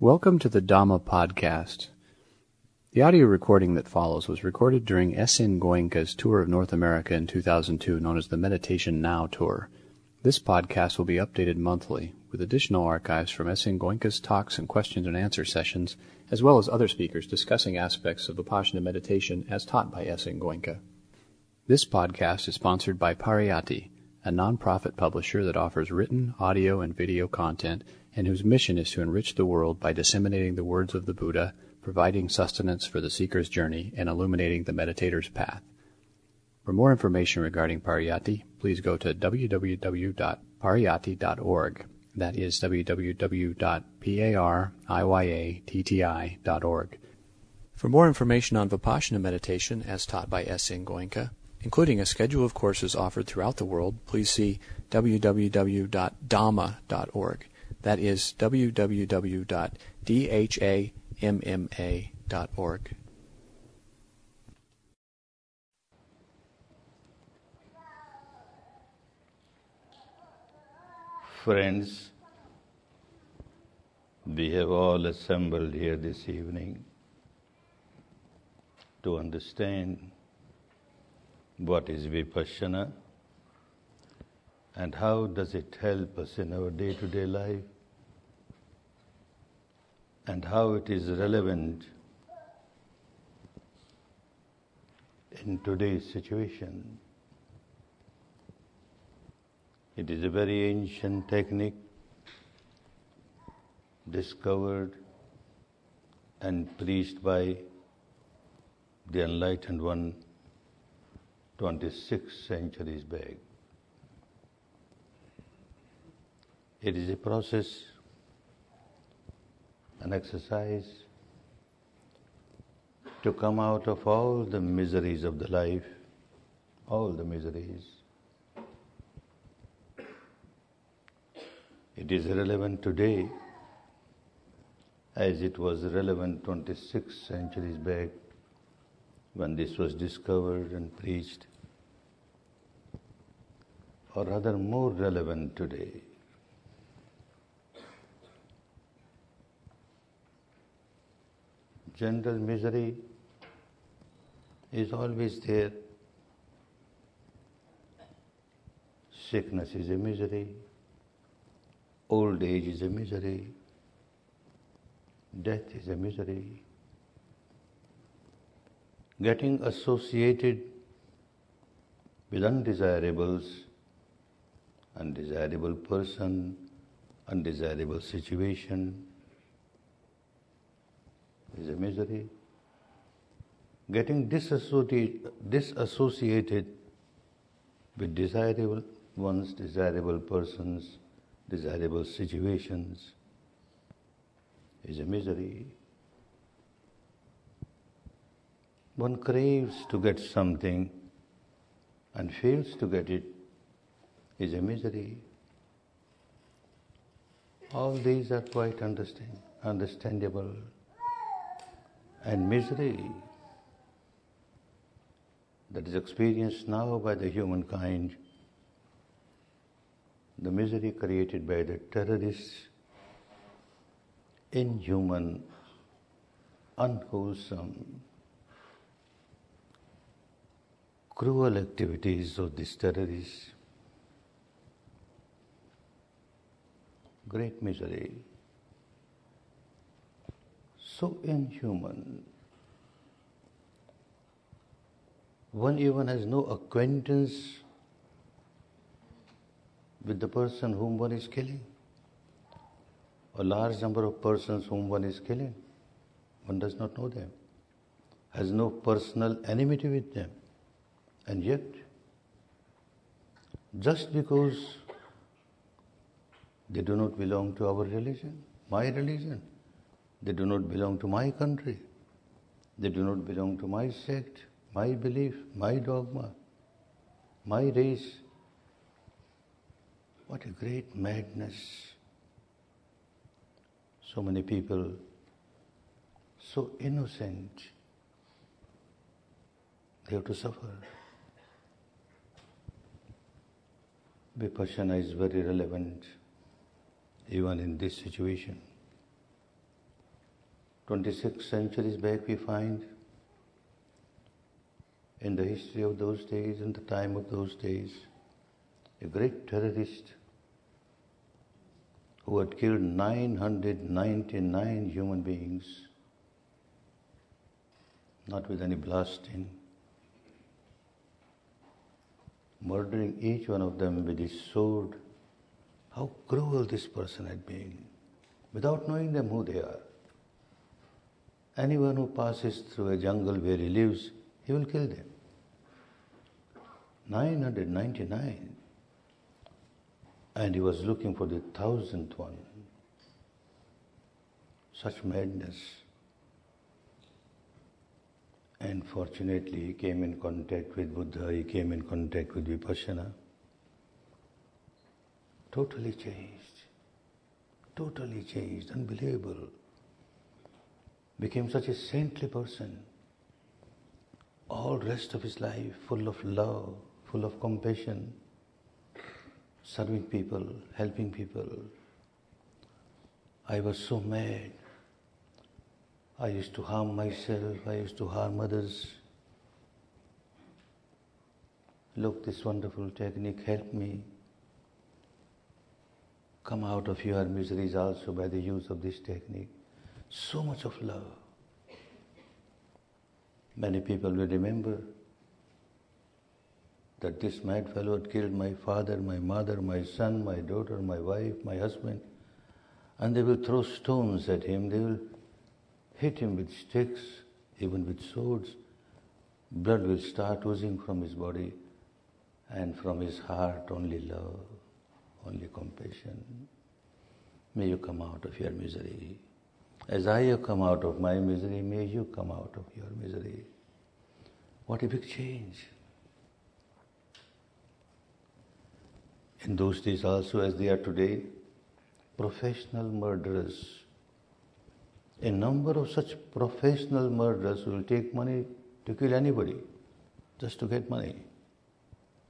Welcome to the Dhamma podcast. The audio recording that follows was recorded during S.N. Goenka's tour of North America in 2002, known as the Meditation Now Tour. This podcast will be updated monthly, with additional archives from S.N. Goenka's talks and questions and answer sessions, as well as other speakers discussing aspects of Vipassana meditation as taught by S.N. Goenka. This podcast is sponsored by Pariyatti, a nonprofit publisher that offers written, audio, and video content and whose mission is to enrich the world by disseminating the words of the Buddha, providing sustenance for the seeker's journey, and illuminating the meditator's path. For more information regarding Pariyatti, please go to www.pariyatti.org. That is www.pariyatti.org. For more information on Vipassana meditation as taught by S. N. Goenka, including a schedule of courses offered throughout the world, please see www.dhamma.org. That is www.dhamma.org. Friends, we have all assembled here this evening to understand what is Vipassana and how does it help us in our day to day life and how it is relevant in today's situation. It is a very ancient technique discovered and preached by the enlightened one 26 centuries back. It is a process, an exercise to come out of all the miseries of the life, all the miseries. It is relevant today as it was relevant 26 centuries back when this was discovered and preached, or rather more relevant today. General misery is always there. Sickness is a misery, old age is a misery, death is a misery. Getting associated with undesirables, undesirable person, undesirable situation, is a misery. Getting disassociated, disassociated with desirable ones, desirable persons, desirable situations is a misery. One craves to get something and fails to get it is a misery. All these are quite understand, understandable and misery that is experienced now by the humankind, the misery created by the terrorists, inhuman, unwholesome, cruel activities of these terrorists, great misery so inhuman. One even has no acquaintance with the person whom one is killing. A large number of persons whom one is killing, one does not know them, has no personal enmity with them. And yet, just because they do not belong to our religion, my religion, they do not belong to my country. They do not belong to my sect, my belief, my dogma, my race. What a great madness. So many people, so innocent, they have to suffer. Vipassana is very relevant even in this situation. 26 centuries back, we find in the history of those days, in the time of those days, a great terrorist who had killed 999 human beings, not with any blasting, murdering each one of them with his sword. How cruel this person had been, without knowing them who they are. Anyone who passes through a jungle where he lives, he will kill them. 999. And he was looking for the thousandth one. Such madness. And fortunately, he came in contact with Buddha, he came in contact with Vipassana. Totally changed. Totally changed. Unbelievable. Became such a saintly person. All rest of his life full of love, full of compassion, serving people, helping people. I was so mad. I used to harm myself, I used to harm others. Look, this wonderful technique helped me come out of your miseries also by the use of this technique. So much of love. Many people will remember that this mad fellow had killed my father, my mother, my son, my daughter, my wife, my husband, and they will throw stones at him, they will hit him with sticks, even with swords. Blood will start oozing from his body, and from his heart only love, only compassion. May you come out of your misery. As I have come out of my misery, may you come out of your misery. What a big change. In those days, also as they are today, professional murderers. A number of such professional murderers will take money to kill anybody just to get money.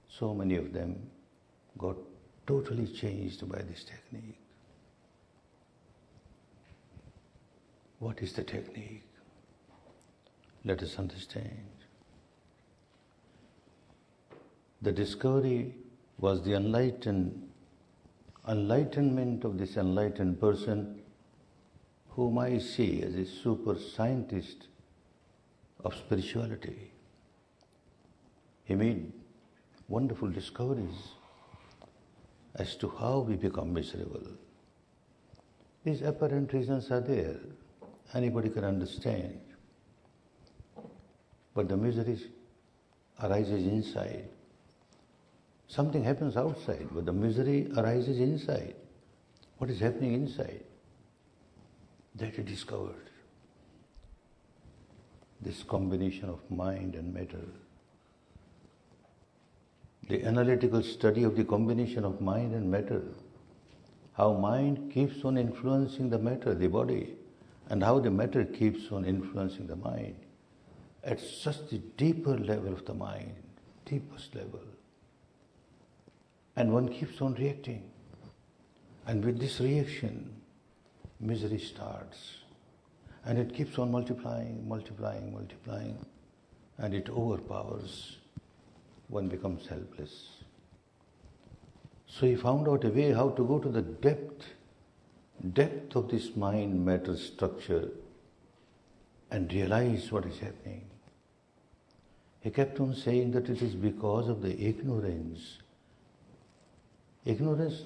So many of them got totally changed by this technique. What is the technique? Let us understand. The discovery was the enlightened, enlightenment of this enlightened person whom I see as a super scientist of spirituality. He made wonderful discoveries as to how we become miserable. These apparent reasons are there, anybody can understand. But the misery arises inside. Something happens outside, but the misery arises inside. What is happening inside? That he discovered. This combination of mind and matter. The analytical study of the combination of mind and matter. How mind keeps on influencing the matter, the body, and how the matter keeps on influencing the mind at such the deeper level of the mind, deepest level. And one keeps on reacting. And with this reaction, misery starts. And it keeps on multiplying, multiplying, multiplying, and it overpowers. One becomes helpless. So he found out a way how to go to the depth, depth of this mind matter structure and realize what is happening. He kept on saying that it is because of the ignorance Ignorance,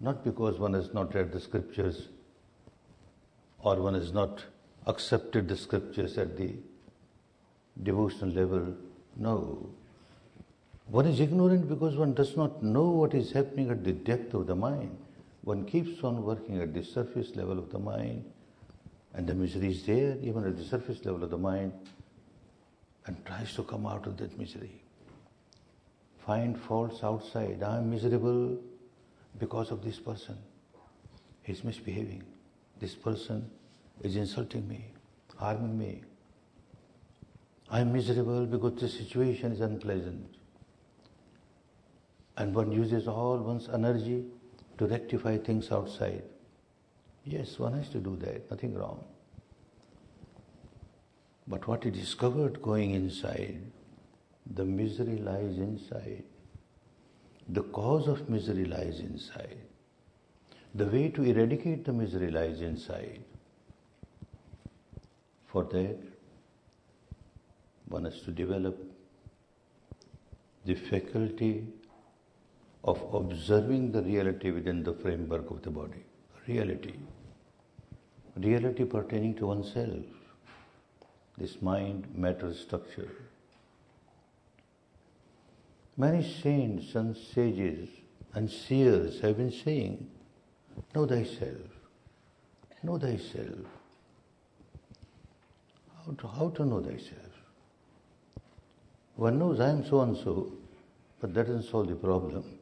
not because one has not read the scriptures or one has not accepted the scriptures at the devotional level. No. One is ignorant because one does not know what is happening at the depth of the mind. One keeps on working at the surface level of the mind, and the misery is there even at the surface level of the mind, and tries to come out of that misery. Find faults outside. I am miserable because of this person. He's misbehaving. This person is insulting me, harming me. I am miserable because the situation is unpleasant. And one uses all one's energy to rectify things outside. Yes, one has to do that, nothing wrong. But what he discovered going inside, the misery lies inside. The cause of misery lies inside. The way to eradicate the misery lies inside. For that, one has to develop the faculty of observing the reality within the framework of the body. Reality. Reality pertaining to oneself. This mind matter structure. Many saints and sages and seers have been saying, Know thyself. Know thyself. How to, how to know thyself? One knows I am so and so, but that doesn't solve the problem.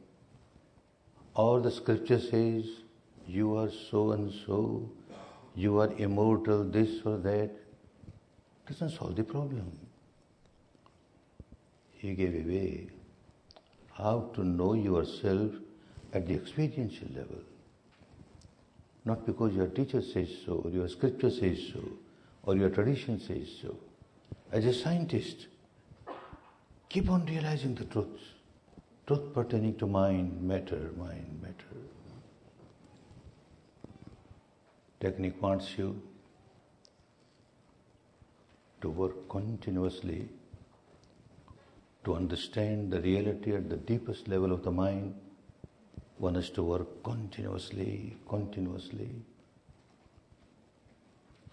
Or the scripture says, you are so and so, you are immortal, this or that. Doesn't solve the problem. He gave a way how to know yourself at the experiential level. Not because your teacher says so, or your scripture says so, or your tradition says so. As a scientist, Keep on realizing the truth. Truth pertaining to mind, matter, mind, matter. Technique wants you to work continuously to understand the reality at the deepest level of the mind. One has to work continuously, continuously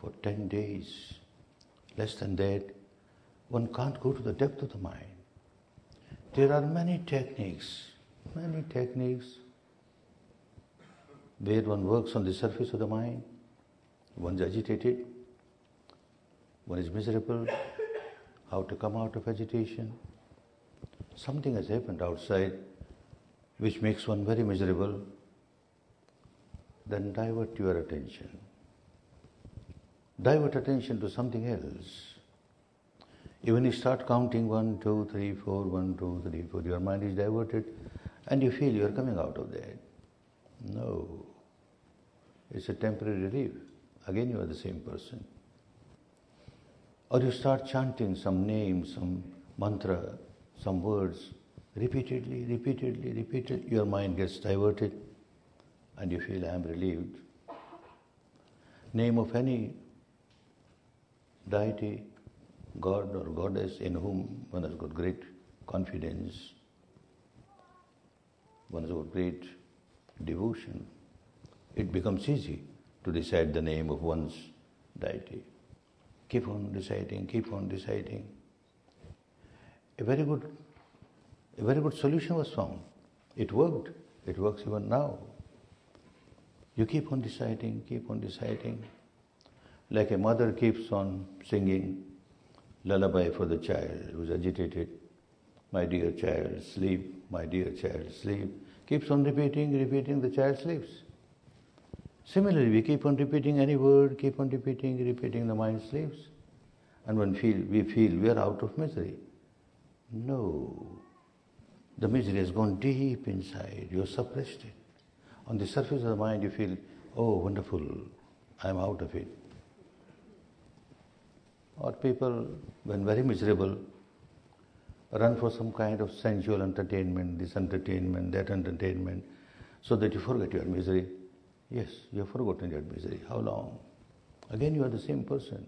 for 10 days. Less than that, one can't go to the depth of the mind. There are many techniques, many techniques where one works on the surface of the mind, one's agitated, one is miserable, how to come out of agitation. Something has happened outside which makes one very miserable, then divert your attention. Divert attention to something else. Even if you start counting one, two, three, four, one, two, three, four, your mind is diverted and you feel you are coming out of that. No. It's a temporary relief. Again, you are the same person. Or you start chanting some name, some mantra, some words, repeatedly, repeatedly, repeatedly. Your mind gets diverted and you feel I am relieved. Name of any deity, God or goddess in whom one has got great confidence, one has got great devotion, it becomes easy to decide the name of one's deity. Keep on deciding, keep on deciding. A very good, a very good solution was found. It worked. It works even now. You keep on deciding, keep on deciding. Like a mother keeps on singing lullaby for the child who's agitated. My dear child, sleep, my dear child, sleep. Keeps on repeating, repeating, the child sleeps. Similarly, we keep on repeating any word, keep on repeating, repeating, the mind sleeps. And when feel, we feel we are out of misery. No. The misery has gone deep inside. You suppressed it. On the surface of the mind, you feel, oh, wonderful, I'm out of it. Or people, when very miserable, run for some kind of sensual entertainment, this entertainment, that entertainment, so that you forget your misery. Yes, you have forgotten your misery. How long? Again, you are the same person.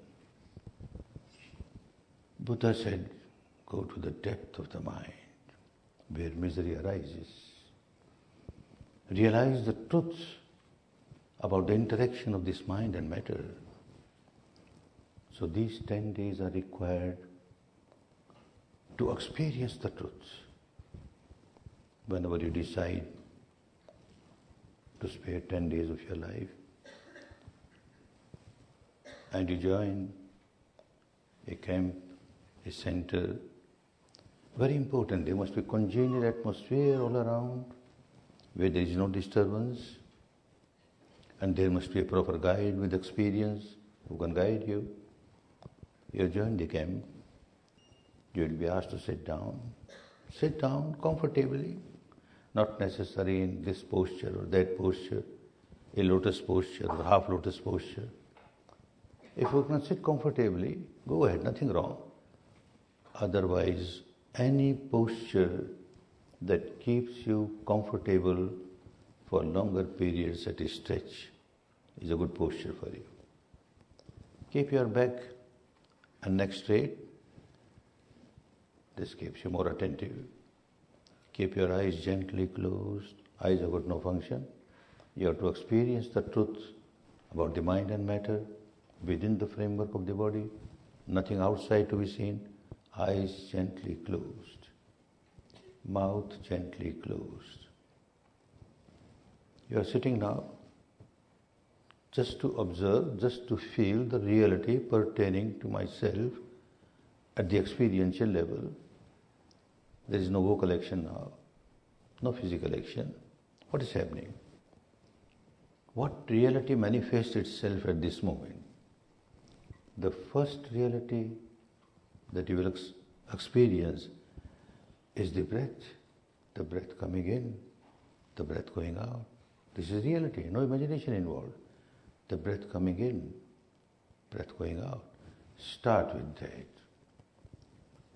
Buddha said, go to the depth of the mind where misery arises. Realize the truth about the interaction of this mind and matter. So these 10 days are required to experience the truth. Whenever you decide to spare 10 days of your life and you join a camp, a center, very important, there must be congenial atmosphere all around where there is no disturbance and there must be a proper guide with experience who can guide you. You join the camp, you will be asked to sit down. Sit down comfortably, not necessary in this posture or that posture, a lotus posture or half lotus posture. If you can sit comfortably, go ahead, nothing wrong. Otherwise, any posture that keeps you comfortable for longer periods at a stretch is a good posture for you. Keep your back and neck straight. This keeps you more attentive. Keep your eyes gently closed. Eyes have got no function. You have to experience the truth about the mind and matter within the framework of the body, nothing outside to be seen. Eyes gently closed, mouth gently closed. You are sitting now just to observe, just to feel the reality pertaining to myself at the experiential level. There is no vocal action now, no physical action. What is happening? What reality manifests itself at this moment? The first reality that you will ex- experience is the breath, the breath coming in, the breath going out. This is reality, no imagination involved. The breath coming in, breath going out. Start with that.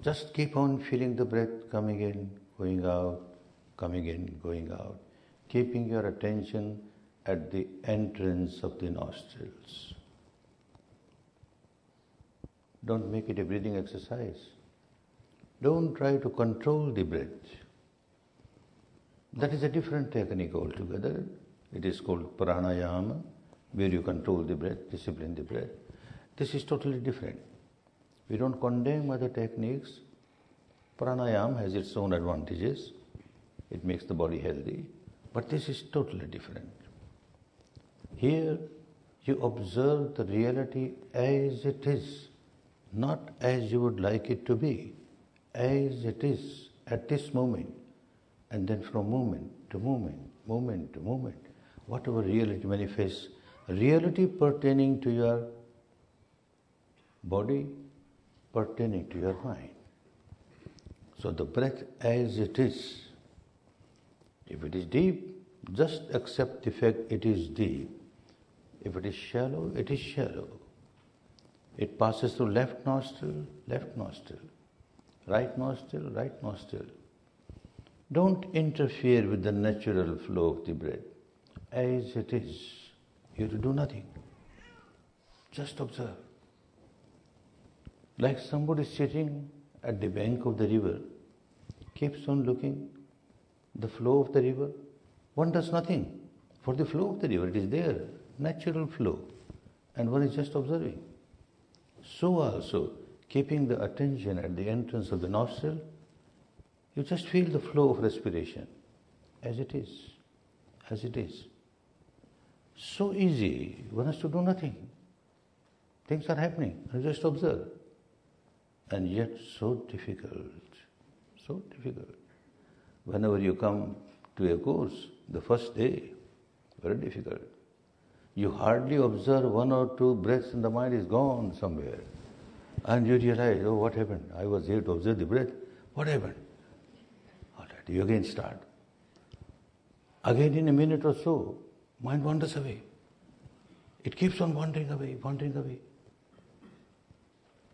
Just keep on feeling the breath coming in, going out, coming in, going out, keeping your attention at the entrance of the nostrils. Don't make it a breathing exercise. Don't try to control the breath. That is a different technique altogether. It is called pranayama, where you control the breath, discipline the breath. This is totally different. We don't condemn other techniques. Pranayama has its own advantages. It makes the body healthy. But this is totally different. Here, you observe the reality as it is not as you would like it to be, as it is at this moment, and then from moment to moment, moment to moment, whatever reality manifests, reality pertaining to your body, pertaining to your mind. So the breath as it is, if it is deep, just accept the fact it is deep. If it is shallow, it is shallow. It passes through left nostril, left nostril, right nostril, right nostril. Don't interfere with the natural flow of the breath. As it is, you have to do nothing. Just observe. Like somebody sitting at the bank of the river, keeps on looking the flow of the river. One does nothing for the flow of the river. It is there, natural flow. And one is just observing. So also, keeping the attention at the entrance of the nostril, you just feel the flow of respiration as it is, as it is. So easy, one has to do nothing. Things are happening, just observe. And yet so difficult, so difficult. Whenever you come to a course, the first day, very difficult. You hardly observe one or two breaths and the mind is gone somewhere. And you realize, oh, what happened? I was here to observe the breath. What happened? All right, you again start. Again, in a minute or so, mind wanders away. It keeps on wandering away, wandering away.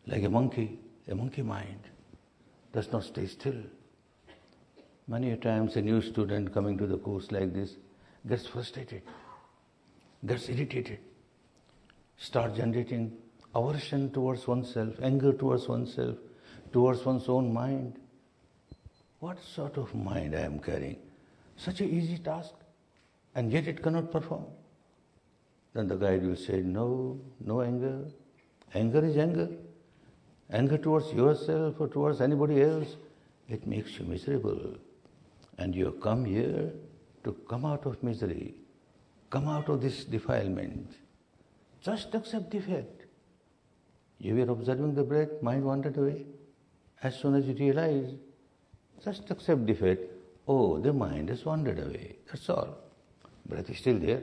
Like a monkey, a monkey mind does not stay still. Many a times a new student coming to the course like this gets frustrated gets irritated, starts generating aversion towards oneself, anger towards oneself, towards one's own mind. What sort of mind I am carrying? Such an easy task, and yet it cannot perform. Then the guide will say, No, no anger. Anger is anger. Anger towards yourself or towards anybody else, it makes you miserable. And you have come here to come out of misery, come out of this defilement. Just accept the fact. You were observing the breath, mind wandered away. As soon as you realize, just accept the fact, oh, the mind has wandered away. That's all. Breath is still there.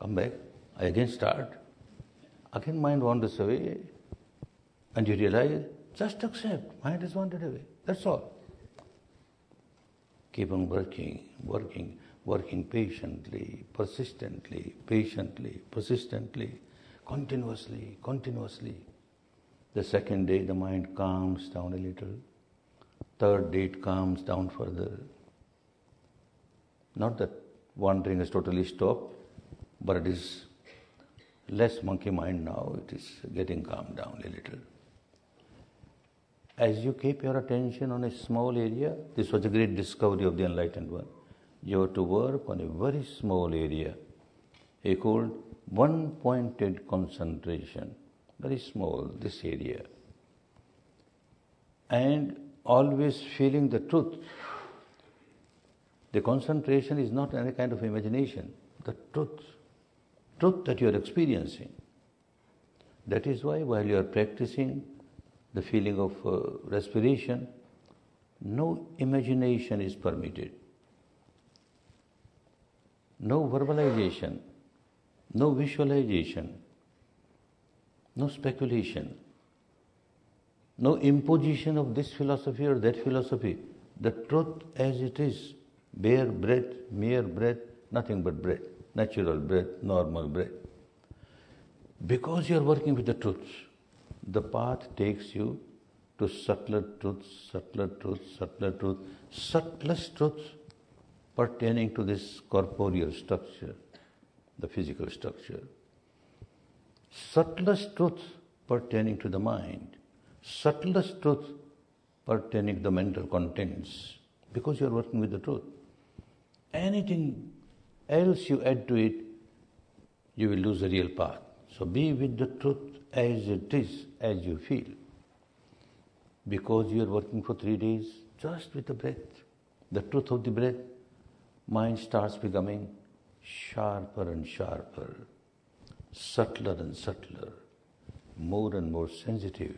Come back. I again start. Again mind wanders away. And you realize, just accept, mind has wandered away. That's all. Keep on working, working working patiently, persistently, patiently, persistently, continuously, continuously. The second day, the mind calms down a little. Third day, it calms down further. Not that wandering has totally stopped, but it is less monkey mind now, it is getting calmed down a little. As you keep your attention on a small area, this was a great discovery of the enlightened one. You have to work on a very small area, a called one pointed concentration, very small, this area. And always feeling the truth. The concentration is not any kind of imagination, the truth truth that you are experiencing. That is why, while you are practicing the feeling of uh, respiration, no imagination is permitted, no verbalization, no visualization, no speculation, no imposition of this philosophy or that philosophy. The truth as it is, bare breath, mere breath, nothing but breath natural breath, normal breath. Because you are working with the truth, the path takes you to subtler truths, subtler truths, subtler truths, subtlest truths pertaining to this corporeal structure, the physical structure. Subtlest truths pertaining to the mind, subtlest truths pertaining to the mental contents, because you are working with the truth. Anything else you add to it, you will lose the real path. So be with the truth as it is, as you feel. Because you are working for three days just with the breath, the truth of the breath, mind starts becoming sharper and sharper, subtler and subtler, more and more sensitive.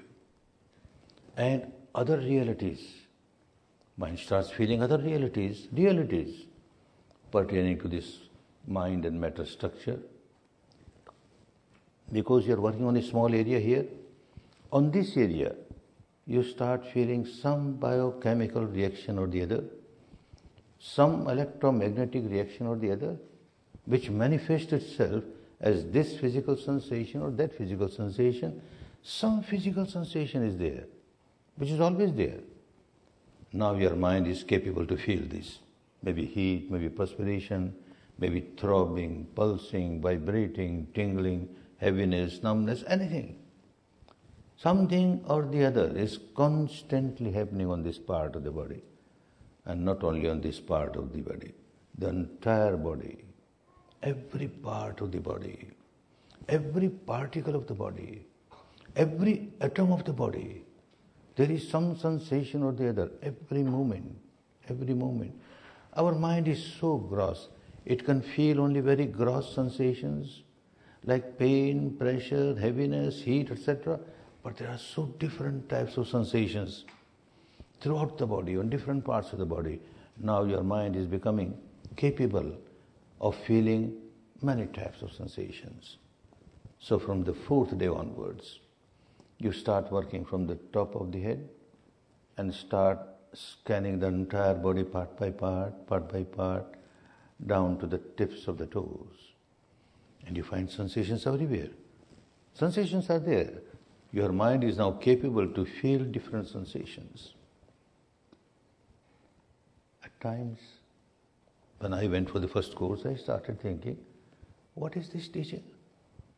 And other realities, mind starts feeling other realities, realities pertaining to this mind and matter structure. Because you're working on a small area here, on this area, you start feeling some biochemical reaction or the other, some electromagnetic reaction or the other, which manifests itself as this physical sensation or that physical sensation. Some physical sensation is there, which is always there. Now your mind is capable to feel this maybe heat, maybe perspiration, maybe throbbing, pulsing, vibrating, tingling, heaviness, numbness, anything. Something or the other is constantly happening on this part of the body, and not only on this part of the body, the entire body, every part of the body, every particle of the body, every atom of the body. There is some sensation or the other, every moment, every moment. Our mind is so gross, it can feel only very gross sensations like pain, pressure, heaviness, heat, etc. But there are so different types of sensations throughout the body, on different parts of the body. Now your mind is becoming capable of feeling many types of sensations. So from the fourth day onwards, you start working from the top of the head and start scanning the entire body part by part, part by part, down to the tips of the toes. And you find sensations everywhere. Sensations are there. Your mind is now capable to feel different sensations. At times, when I went for the first course, I started thinking, what is this teaching?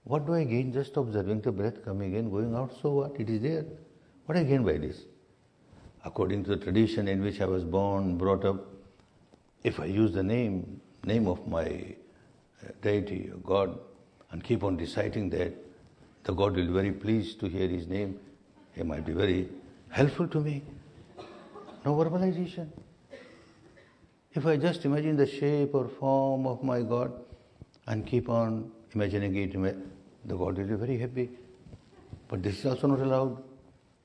What do I gain just observing the breath coming in, going out? So what? It is there. What do I gain by this? According to the tradition in which I was born, brought up, if I use the name, name of my uh, deity or God, and keep on reciting that, the God will be very pleased to hear his name. He might be very helpful to me. No verbalization. If I just imagine the shape or form of my God and keep on imagining it, the God will be very happy. But this is also not allowed.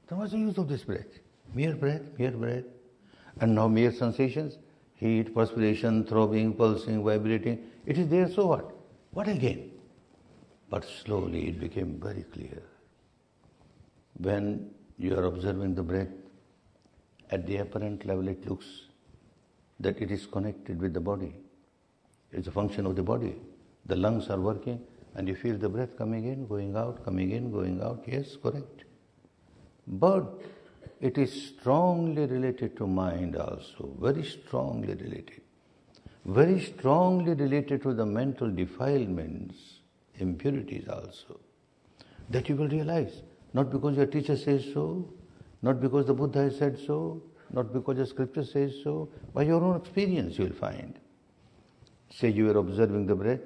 Then what's the use of this breath? Mere breath, mere breath. And now mere sensations, heat, perspiration, throbbing, pulsing, vibrating. It is there, so what? What again? But slowly it became very clear. When you are observing the breath, at the apparent level it looks that it is connected with the body. It's a function of the body. The lungs are working, And you feel the breath coming in, going out, coming in, going out. Yes, correct. But it is strongly related to mind also, very strongly related. Very strongly related to the mental defilements, impurities also. That you will realize. Not because your teacher says so, not because the Buddha has said so, not because the scripture says so, by your own experience you will find. Say you were observing the breath,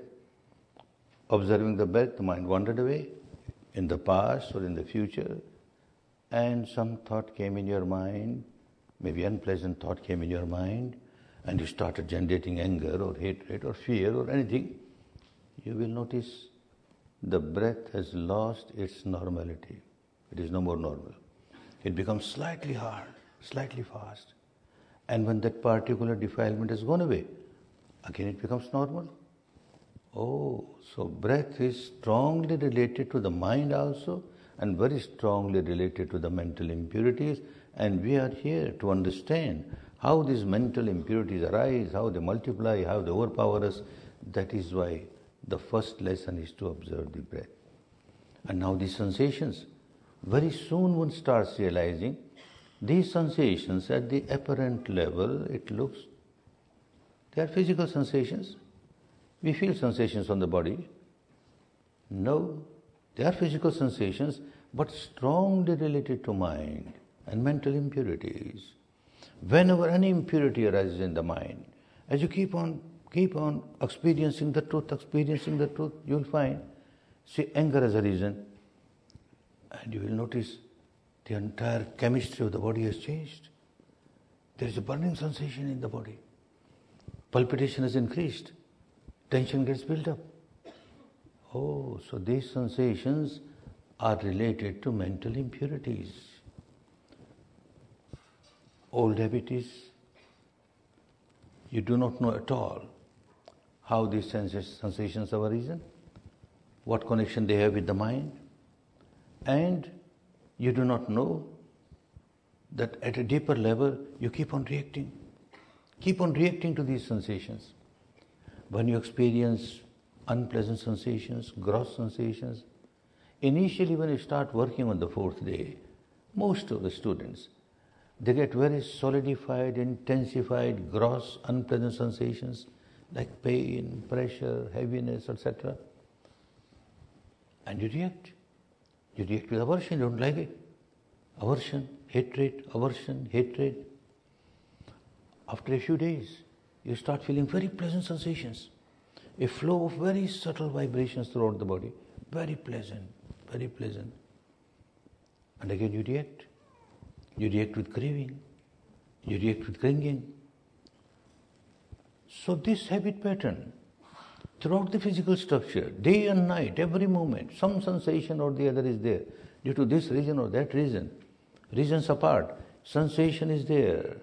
observing the breath, the mind wandered away in the past or in the future, and some thought came in your mind, maybe unpleasant thought came in your mind, and you started generating anger or hatred or fear or anything, you will notice the breath has lost its normality. It is no more normal. It becomes slightly hard, slightly fast. And when that particular defilement has gone away, again it becomes normal. Oh, so breath is strongly related to the mind also and very strongly related to the mental impurities. And we are here to understand how these mental impurities arise, how they multiply, how they overpower us. That is why the first lesson is to observe the breath. And now these sensations, very soon one starts realizing these sensations at the apparent level, it looks, they are physical sensations. We feel sensations on the body. No, they are physical sensations, but strongly related to mind and mental impurities. Whenever any impurity arises in the mind, as you keep on keep on experiencing the truth, experiencing the truth, you will find, see anger as a reason, and you will notice the entire chemistry of the body has changed. There is a burning sensation in the body. Palpitation has increased tension gets built up. Oh, so these sensations are related to mental impurities. Old habits, you do not know at all how these sensations have arisen, what connection they have with the mind, and you do not know that at a deeper level you keep on reacting, keep on reacting to these sensations when you experience unpleasant sensations, gross sensations, initially when you start working on the fourth day, most of the students, they get very solidified, intensified, gross, unpleasant sensations like pain, pressure, heaviness, etc. And you react. You react with aversion, you don't like it. Aversion, hatred, aversion, hatred. After a few days, you start feeling very pleasant sensations. A flow of very subtle vibrations throughout the body. Very pleasant, very pleasant. And again you react. You react with craving. You react with clinging. So this habit pattern throughout the physical structure, day and night, every moment, some sensation or the other is there due to this reason or that reason. Reasons apart, sensation is there,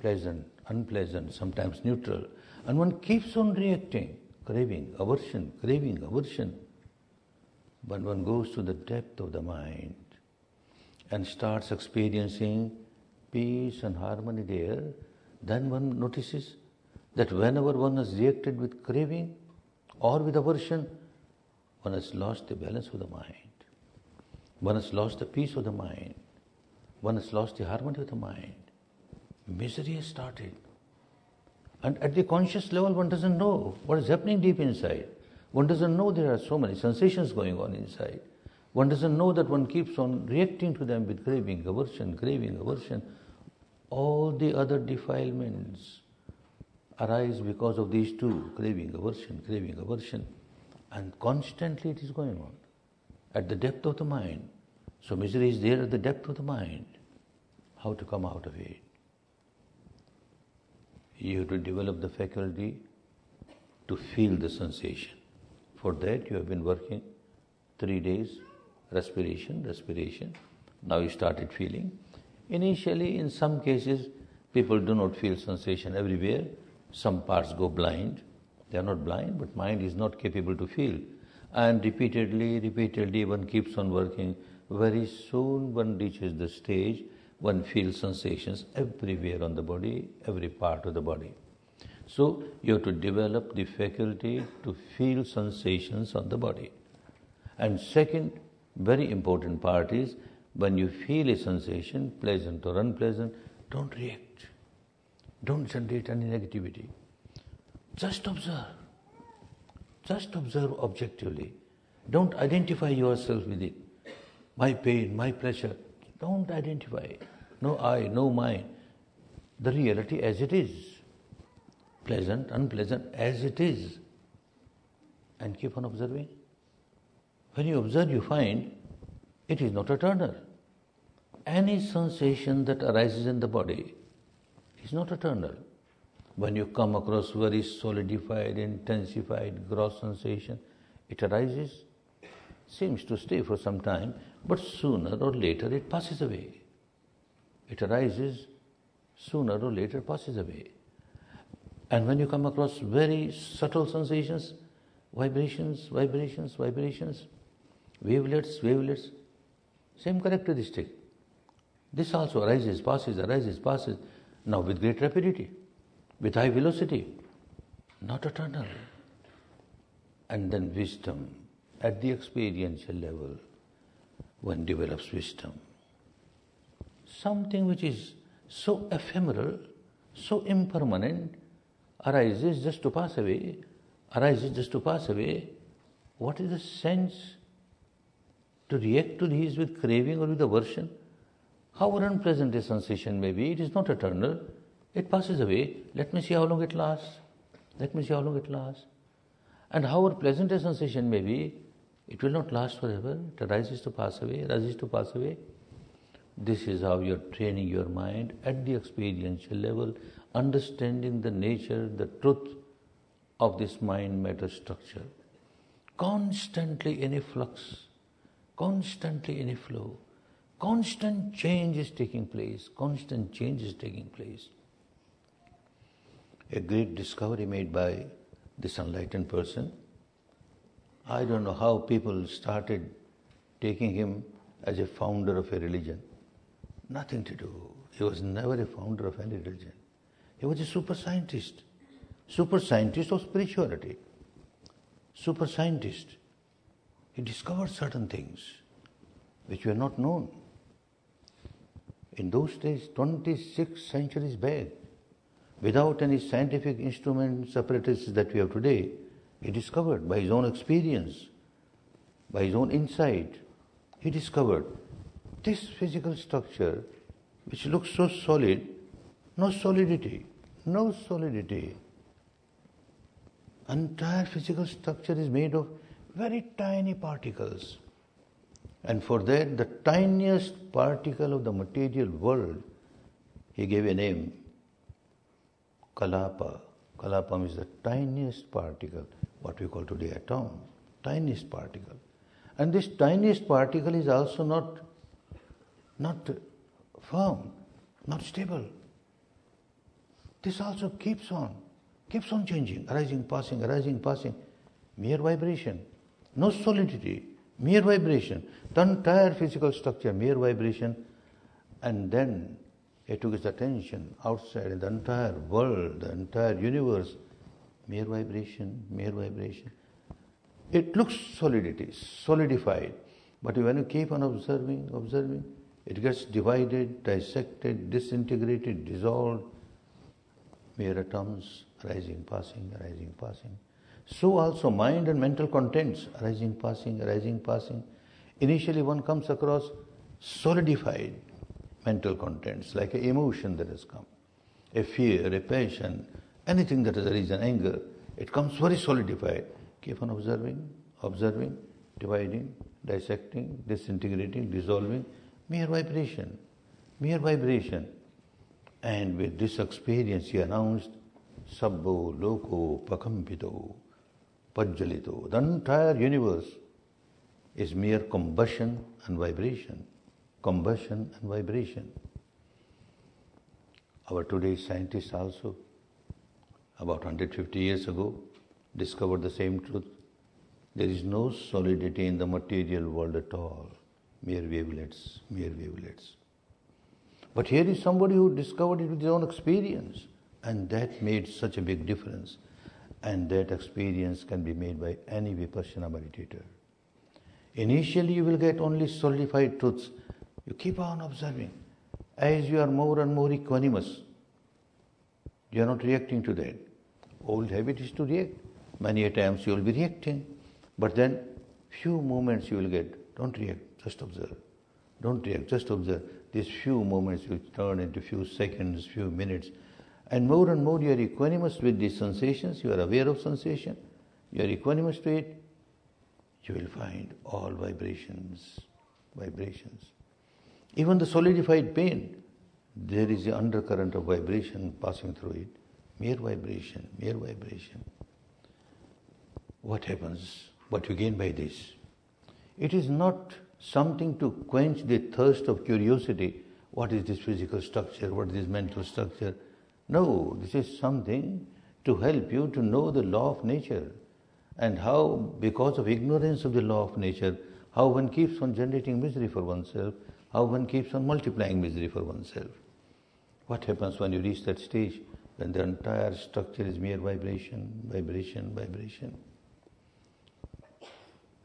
pleasant, unpleasant, sometimes neutral, and one keeps on reacting, craving, aversion, craving, aversion. But one goes to the depth of the mind and starts experiencing peace and harmony there, then one notices that whenever one has reacted with craving or with aversion, one has lost the balance of the mind. One has lost the peace of the mind. One has lost the harmony of the mind misery has started. And at the conscious level, one doesn't know what is happening deep inside. One doesn't know there are so many sensations going on inside. One doesn't know that one keeps on reacting to them with craving, aversion, craving, aversion. All the other defilements arise because of these two craving, aversion, craving, aversion. And constantly it is going on at the depth of the mind. So misery is there at the depth of the mind. How to come out of it? You have to develop the faculty to feel the sensation. For that, you have been working three days respiration, respiration. Now you started feeling. Initially, in some cases, people do not feel sensation everywhere. Some parts go blind. They are not blind, but mind is not capable to feel. And repeatedly, repeatedly, one keeps on working. Very soon, one reaches the stage one feels sensations everywhere on the body, every part of the body. So you have to develop the faculty to feel sensations on the body. And second, very important part is when you feel a sensation, pleasant or unpleasant, don't react. Don't generate any negativity. Just observe. Just observe objectively. Don't identify yourself with it. My pain, my pleasure. Don't identify. No I, no mine. The reality as it is. Pleasant, unpleasant, as it is. And keep on observing. When you observe, you find it is not eternal. Any sensation that arises in the body is not eternal. When you come across very solidified, intensified gross sensation, it arises, seems to stay for some time, but sooner or later it passes away. It arises, sooner or later passes away. And when you come across very subtle sensations, vibrations, vibrations, vibrations, wavelets, wavelets, same characteristic. This also arises, passes, arises, passes, now with great rapidity, with high velocity, not eternal. And then wisdom at the experiential level, one develops wisdom. Something which is so ephemeral, so impermanent, arises just to pass away, arises just to pass away. What is the sense to react to these with craving or with aversion? However unpleasant a sensation may be, it is not eternal. It passes away. Let me see how long it lasts. Let me see how long it lasts. And however pleasant a sensation may be, it will not last forever. It arises to pass away, rises to pass away. This is how you're training your mind at the experiential level, understanding the nature, the truth of this mind matter structure. Constantly in a flux, constantly in a flow. Constant change is taking place, constant change is taking place. A great discovery made by this enlightened person. I don't know how people started taking him as a founder of a religion. Nothing to do. He was never a founder of any religion. He was a super scientist. Super scientist of spirituality. Super scientist. He discovered certain things which were not known. In those days, 26 centuries back, without any scientific instruments, apparatus that we have today, he discovered by his own experience, by his own insight, he discovered this physical structure, which looks so solid, no solidity, no solidity. Entire physical structure is made of very tiny particles. And for that, the tiniest particle of the material world, he gave a name, Kalapa. Kalapa is the tiniest particle, what we call today atom, tiniest particle. And this tiniest particle is also not, not firm, not stable. This also keeps on, keeps on changing, arising, passing, arising, passing. Mere vibration, no solidity, mere vibration. The entire physical structure, mere vibration. And then he took his attention outside in the entire world, the entire universe. Mere vibration, mere vibration. It looks solidity, solidified. But when you keep on observing, observing, it gets divided, dissected, disintegrated, dissolved. Mere atoms rising, passing, rising, passing. So also mind and mental contents arising, passing, arising, passing. Initially one comes across solidified mental contents like an emotion that has come, a fear, a passion, anything that has arisen, anger, it comes very solidified. Keep on observing, observing, dividing, dissecting, disintegrating, dissolving, mere vibration, mere vibration. And with this experience he announced, Sabbo Loko Pakampito. Pajjalito. The entire universe is mere combustion and vibration. Combustion and vibration. Our today's scientists also, about 150 years ago, discovered the same truth. There is no solidity in the material world at all. Mere wavelets, mere wavelets. But here is somebody who discovered it with his own experience And that made such a big difference. And that experience can be made by any Vipassana meditator. Initially, you will get only solidified truths. You keep on observing. As you are more and more equanimous, you are not reacting to that. Old habit is to react. Many a times you will be reacting. But then, few moments you will get. Don't react, just observe. Don't react, just observe. These few moments will turn into few seconds, few minutes. And more and more you are equanimous with these sensations, you are aware of sensation, you are equanimous to it, you will find all vibrations, vibrations. Even the solidified pain, there is the undercurrent of vibration passing through it. Mere vibration, mere vibration. What happens? What you gain by this? It is not something to quench the thirst of curiosity. What is this physical structure? What is this mental structure? No, this is something to help you to know the law of nature and how, because of ignorance of the law of nature, how one keeps on generating misery for oneself, how one keeps on multiplying misery for oneself. What happens when you reach that stage when the entire structure is mere vibration, vibration, vibration?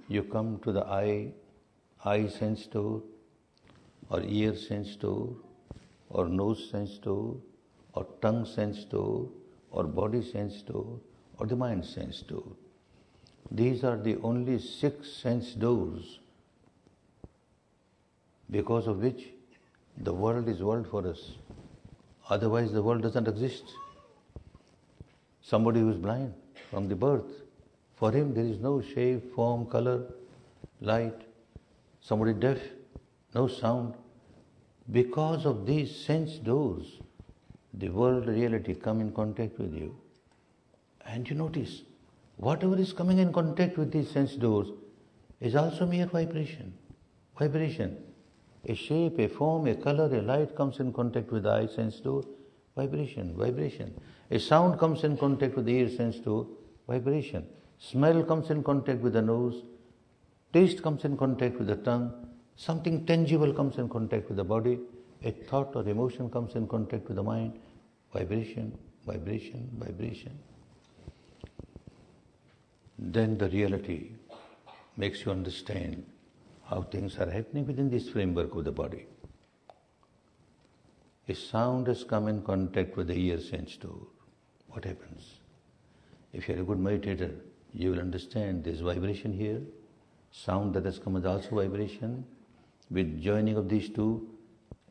You come to the eye, eye sense door, or ear sense door, or nose sense door, or tongue sense door, or body sense door, or the mind sense door. These are the only six sense doors because of which the world is world for us. Otherwise, the world doesn't exist. Somebody who is blind from the birth, for him there is no shape, form, color, light. Somebody deaf, no sound. Because of these sense doors, the world reality come in contact with you. And you notice, whatever is coming in contact with these sense doors is also mere vibration. Vibration. A shape, a form, a color, a light comes in contact with the eye sense to vibration, vibration. A sound comes in contact with the ear sense to vibration. Smell comes in contact with the nose, taste comes in contact with the tongue, something tangible comes in contact with the body, a thought or emotion comes in contact with the mind, vibration, vibration, vibration. Then the reality makes you understand how things are happening within this framework of the body. A sound has come in contact with the ear sense door. What happens? If you are a good meditator, you will understand there's vibration here. Sound that has come is also vibration. With joining of these two,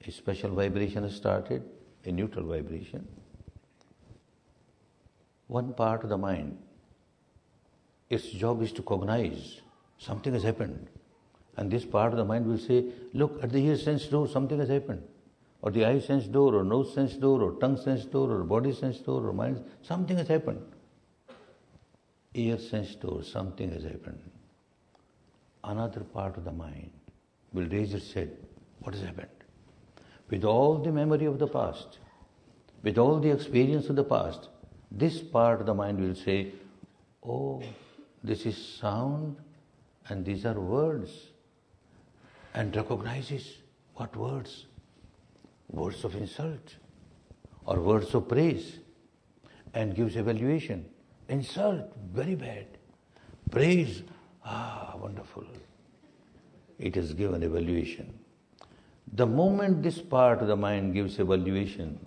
a special vibration has started, a neutral vibration. One part of the mind, its job is to cognize something has happened. And this part of the mind will say, look, at the ear sense door, something has happened. Or the eye sense door, or nose sense door, or tongue sense door, or body sense door, or mind, something has happened. Ear sense door, something has happened. Another part of the mind will raise its head, what has happened? With all the memory of the past, with all the experience of the past, this part of the mind will say, oh, this is sound and these are words and recognizes what words? Words of insult or words of praise and gives evaluation. Insult, very bad. Praise, ah, wonderful. It is given evaluation. The moment this part of the mind gives evaluation,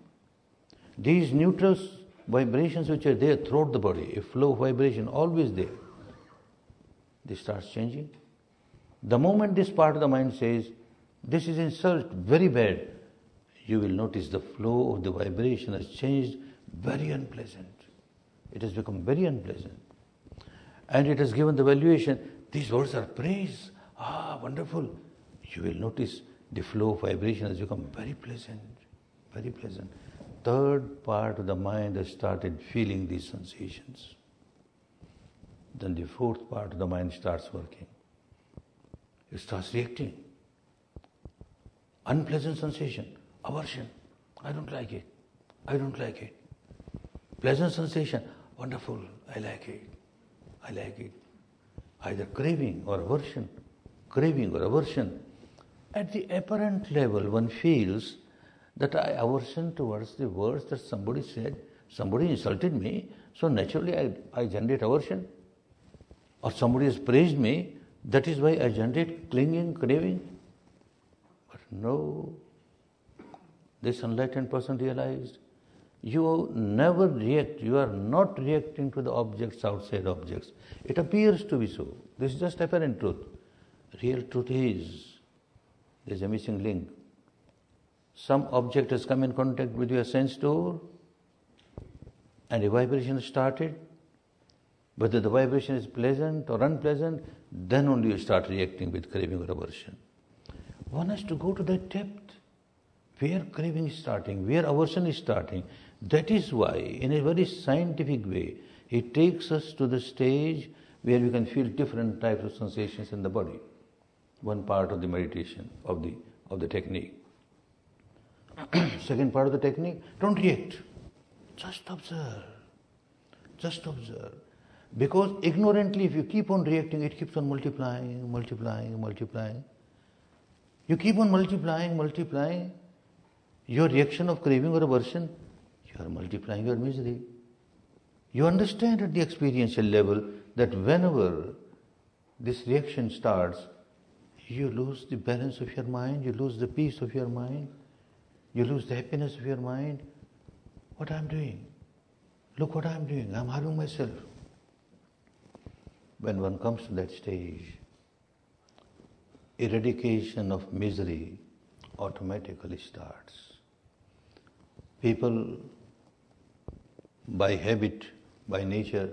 these neutral vibrations which are there throughout the body, a flow of vibration always there, this starts changing. The moment this part of the mind says, this is insult, very bad, you will notice the flow of the vibration has changed, very unpleasant. It has become very unpleasant. And it has given the valuation, these words are praise, ah, wonderful. You will notice the flow of vibration has become very pleasant, very pleasant. Third part of the mind has started feeling these sensations. Then the fourth part of the mind starts working. It starts reacting. Unpleasant sensation, aversion. I don't like it. I don't like it. Pleasant sensation, wonderful. I like it. I like it. Either craving or aversion, craving or aversion. At the apparent level, one feels that I aversion towards the words that somebody said. Somebody insulted me, so naturally I, I generate aversion. Or somebody has praised me, that is why I generate clinging, craving. But no, this enlightened person realized you never react, you are not reacting to the objects outside objects. It appears to be so. This is just apparent truth. Real truth is there is a missing link. Some object has come in contact with your sense door and a vibration started. Whether the vibration is pleasant or unpleasant, then only you start reacting with craving or aversion. One has to go to that depth where craving is starting, where aversion is starting. That is why, in a very scientific way, it takes us to the stage where we can feel different types of sensations in the body. One part of the meditation, of the, of the technique. Second part of the technique, don't react. Just observe. Just observe. Because ignorantly, if you keep on reacting, it keeps on multiplying, multiplying, multiplying. You keep on multiplying, multiplying. Your reaction of craving or aversion you are multiplying your misery. You understand at the experiential level that whenever this reaction starts, you lose the balance of your mind, you lose the peace of your mind, you lose the happiness of your mind. What I'm doing? Look what I'm doing. I'm harming myself. When one comes to that stage, eradication of misery automatically starts. People by habit, by nature,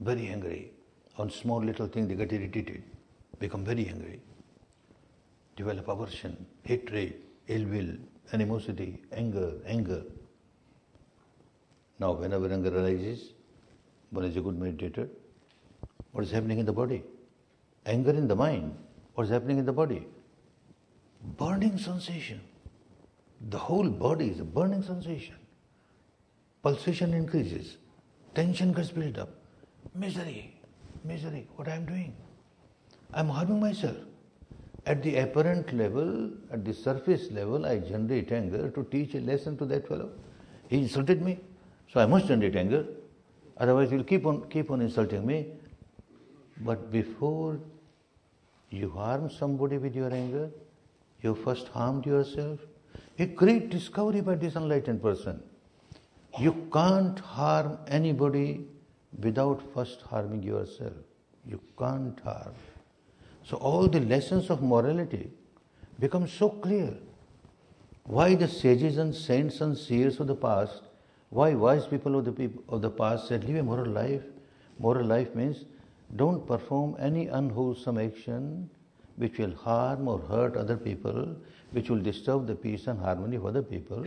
very angry. On small little thing they get irritated, become very angry, develop aversion, hatred, ill will, animosity, anger, anger. Now, whenever anger arises, one is a good meditator. What is happening in the body? Anger in the mind. What is happening in the body? Burning sensation. The whole body is a burning sensation pulsation increases, tension gets built up, misery, misery, what I am doing? I am harming myself. At the apparent level, at the surface level, I generate anger to teach a lesson to that fellow. He insulted me, so I must generate anger. Otherwise, he'll keep on keep on insulting me. But before you harm somebody with your anger, you first harmed yourself. A great discovery by this enlightened person. You can't harm anybody without first harming yourself. You can't harm. So all the lessons of morality become so clear. Why the sages and saints and seers of the past, why wise people of the people of the past said, live a moral life. Moral life means don't perform any unwholesome action which will harm or hurt other people, which will disturb the peace and harmony of other people.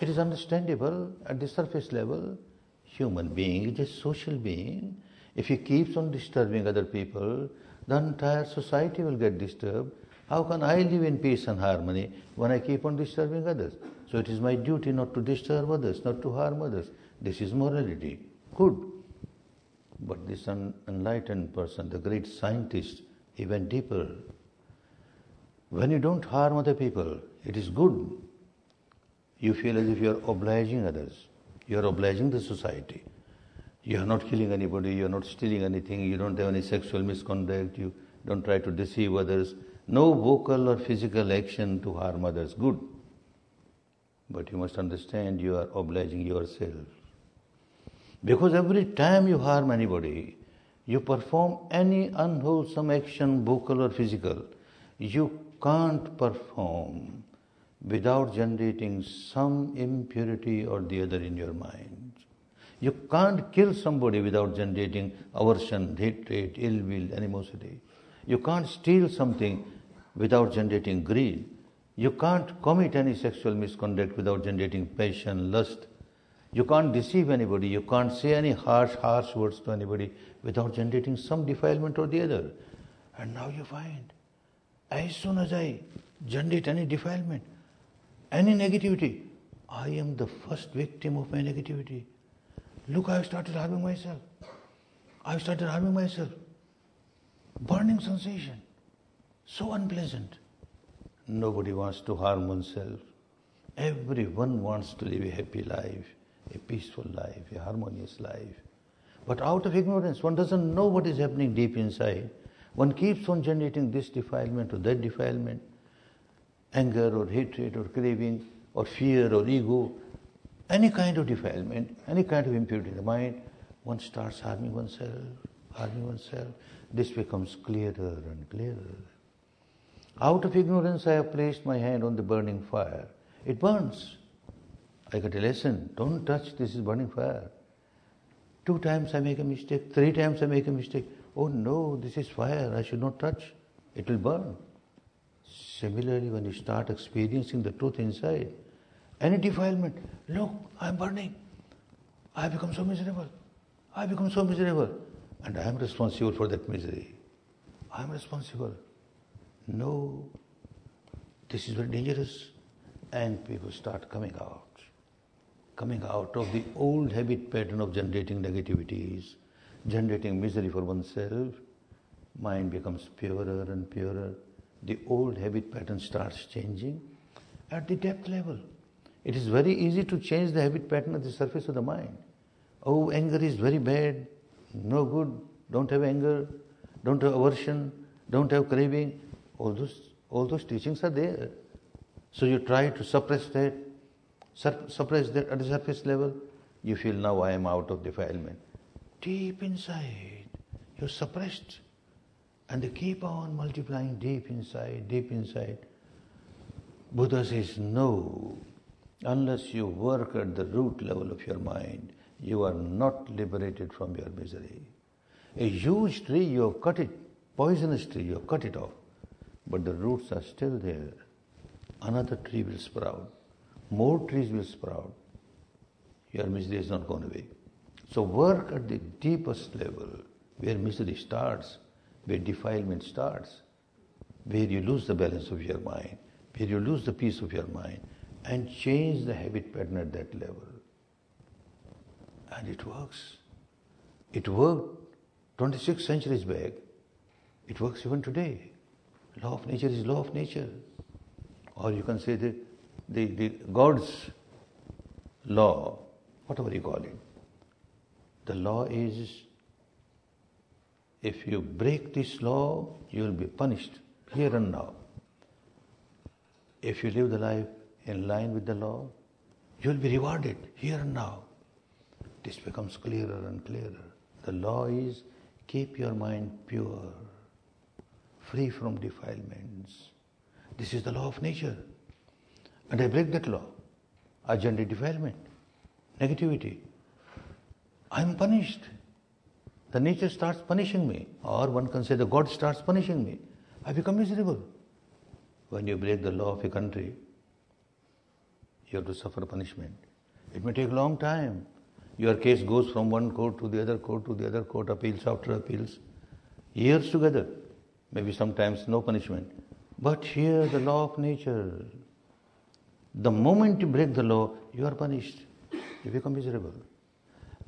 It is understandable at the surface level. Human being is a social being. If he keeps on disturbing other people, the entire society will get disturbed. How can I live in peace and harmony when I keep on disturbing others? So it is my duty not to disturb others, not to harm others. This is morality. Good. But this enlightened person, the great scientist, he went deeper. When you don't harm other people, it is good you feel as if you are obliging others, you are obliging the society. You are not killing anybody, you are not stealing anything, you don't have any sexual misconduct, you don't try to deceive others. No vocal or physical action to harm others. Good. But you must understand you are obliging yourself. Because every time you harm anybody, you perform any unwholesome action, vocal or physical, you can't perform without generating some impurity or the other in your mind. You can't kill somebody without generating aversion, hatred, ill will, animosity. You can't steal something without generating greed. You can't commit any sexual misconduct without generating passion, lust. You can't deceive anybody. You can't say any harsh, harsh words to anybody without generating some defilement or the other. And now you find, as soon as I generate any defilement, any negativity, I am the first victim of my negativity. Look, I have started harming myself. I have started harming myself. Burning sensation. So unpleasant. Nobody wants to harm oneself. Everyone wants to live a happy life. A peaceful life, a harmonious life. But out of ignorance, one doesn't know what is happening deep inside. One keeps on generating this defilement or that defilement, anger or hatred or craving or fear or ego, any kind of defilement, any kind of impurity in the mind, one starts harming oneself, harming oneself. This becomes clearer and clearer. Out of ignorance, I have placed my hand on the burning fire. It burns. I got a lesson. Don't touch, this is burning fire. Two times I make a mistake, three times I make a mistake. Oh no, this is fire, I should not touch. It will burn. Similarly, when you start experiencing the truth inside, any defilement, look, I'm burning. I have become so miserable. I become so miserable. And I am responsible for that misery. I am responsible. No, this is very dangerous. And people start coming out. Coming out of the old habit pattern of generating negativities, generating misery for oneself. Mind becomes purer and purer. The old habit pattern starts changing at the depth level. It is very easy to change the habit pattern at the surface of the mind. Oh, anger is very bad, no good, don't have anger, don't have aversion, don't have craving. All those, all those teachings are there. So you try to suppress that, suppress that at the surface level. You feel now I am out of defilement. Deep inside, you're suppressed. And they keep on multiplying deep inside, deep inside. Buddha says, no, unless you work at the root level of your mind, you are not liberated from your misery. A huge tree, you have cut it, poisonous tree, you have cut it off, but the roots are still there. Another tree will sprout, more trees will sprout. Your misery is not gone away. So work at the deepest level, where misery starts, where defilement starts, where you lose the balance of your mind, where you lose the peace of your mind, and change the habit pattern at that level. And it works. It worked 26 centuries back. It works even today. Law of nature is law of nature. Or you can say the, the, the God's law, whatever you call it. The law is if you break this law, you will be punished here and now. If you live the life in line with the law, you will be rewarded here and now. This becomes clearer and clearer. The law is keep your mind pure, free from defilements. This is the law of nature. And I break that law. I generate defilement, negativity. I am punished. The nature starts punishing me. Or one can say the God starts punishing me. I become miserable. When you break the law of a country, you have to suffer punishment. It may take a long time. Your case goes from one court to the other court to the other court, appeals after appeals, years together. Maybe sometimes no punishment. But here, the law of nature, the moment you break the law, you are punished. You become miserable.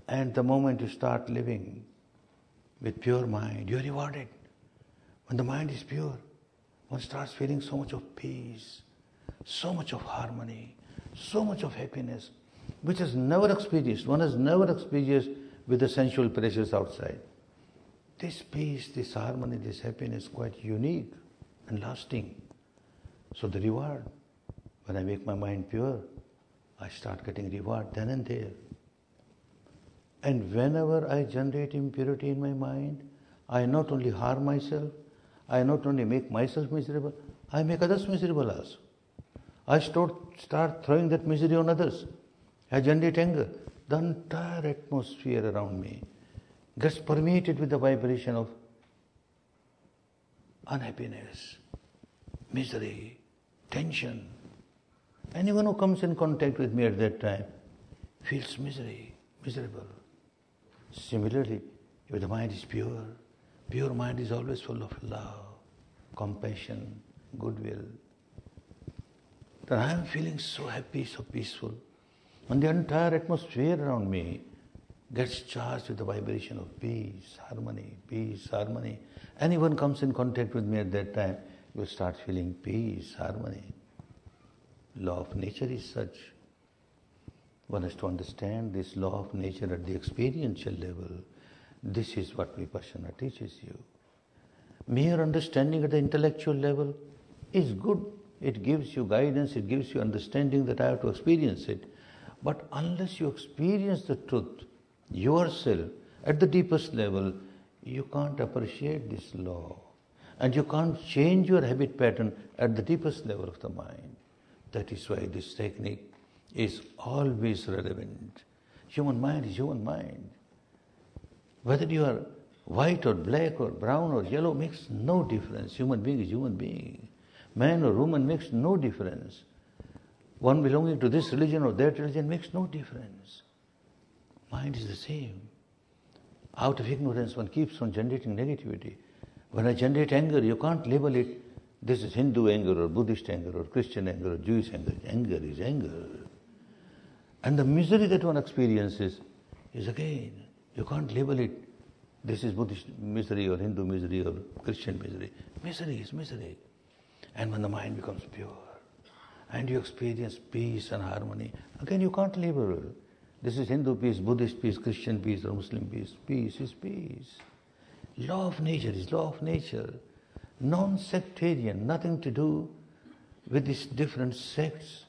And the moment you start living with pure mind, you are rewarded. When the mind is pure, one starts feeling so much of peace, so much of harmony, so much of happiness, which has never experienced, one has never experienced with the sensual pleasures outside. This peace, this harmony, this happiness quite unique and lasting. So the reward, when I make my mind pure, I start getting reward then and there. And whenever I generate impurity in my mind, I not only harm myself, I not only make myself miserable, I make others miserable also. I start, start throwing that misery on others. I generate anger. The entire atmosphere around me gets permeated with the vibration of unhappiness, misery, tension. Anyone who comes in contact with me at that time feels misery, miserable. Similarly, if the mind is pure, pure mind is always full of love, compassion, goodwill. Then I am feeling so happy, so peaceful. And the entire atmosphere around me gets charged with the vibration of peace, harmony, peace, harmony. Anyone comes in contact with me at that time, you start feeling peace, harmony. Law of nature is such. One has to understand this law of nature at the experiential level. This is what Vipassana teaches you. Mere understanding at the intellectual level is good. It gives you guidance, it gives you understanding that I have to experience it. But unless you experience the truth yourself at the deepest level, you can't appreciate this law. And you can't change your habit pattern at the deepest level of the mind. That is why this technique is always relevant. Human mind is human mind. Whether you are white or black or brown or yellow makes no difference. Human being is human being. Man or woman makes no difference. One belonging to this religion or that religion makes no difference. Mind is the same. Out of ignorance, one keeps on generating negativity. When I generate anger, you can't label it this is Hindu anger or Buddhist anger or Christian anger or Jewish anger. Anger is anger. And the misery that one experiences is again, you can't label it this is Buddhist misery or Hindu misery or Christian misery. Misery is misery. And when the mind becomes pure and you experience peace and harmony, again you can't label it. this is Hindu peace, Buddhist peace, Christian peace, or Muslim peace. Peace is peace. Law of nature is law of nature. Non-sectarian, nothing to do with these different sects,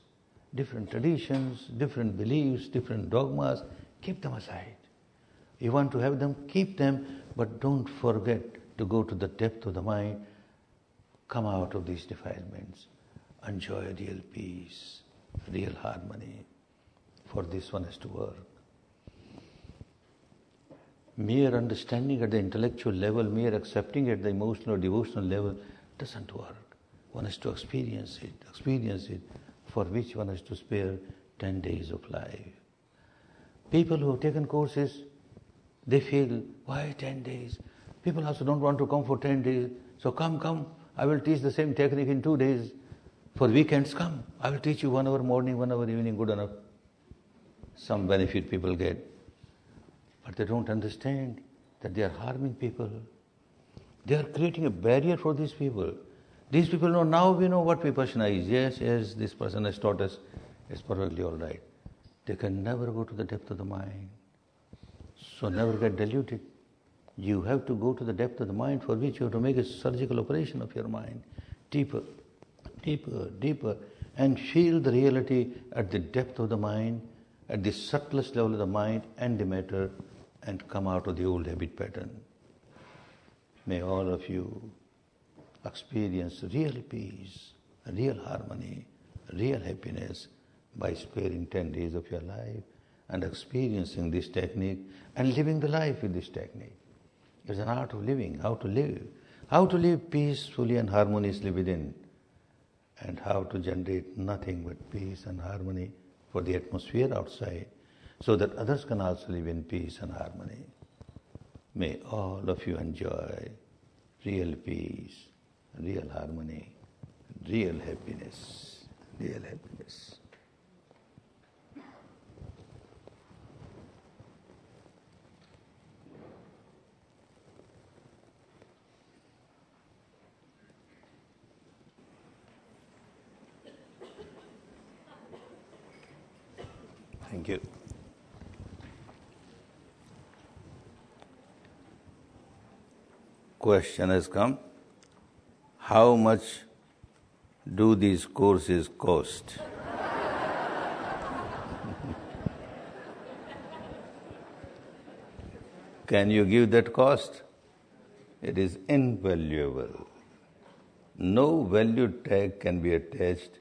different traditions, different beliefs, different dogmas. Keep them aside. You want to have them, keep them, but don't forget to go to the depth of the mind, come out of these defilements, enjoy real peace, real harmony. For this one has to work. Mere understanding at the intellectual level, mere accepting at the emotional or devotional level doesn't work. One has to experience it, experience it, for which one has to spare 10 days of life. People who have taken courses, they feel, why 10 days? People also don't want to come for 10 days. So come, come, I will teach the same technique in two days. For weekends, come. I will teach you one hour morning, one hour evening, good enough. Some benefit people get. But they don't understand that they are harming people. They are creating a barrier for these people. These people know now we know what Vipassana is. Yes, yes, this person has taught us. It's perfectly all right. They can never go to the depth of the mind. So never get deluded. You have to go to the depth of the mind for which you have to make a surgical operation of your mind. Deeper, deeper, deeper. And feel the reality at the depth of the mind, at the subtlest level of the mind and the matter, and come out of the old habit pattern. May all of you experience real peace, real harmony, real happiness by sparing 10 days of your life and experiencing this technique and living the life with this technique. It's an art of living, how to live, how to live peacefully and harmoniously within, and how to generate nothing but peace and harmony for the atmosphere outside, so that others can also live in peace and harmony. May all of you enjoy real peace, real harmony, real happiness, real happiness. Thank you. Question has come How much do these courses cost? Can you give that cost? It is invaluable. No value tag can be attached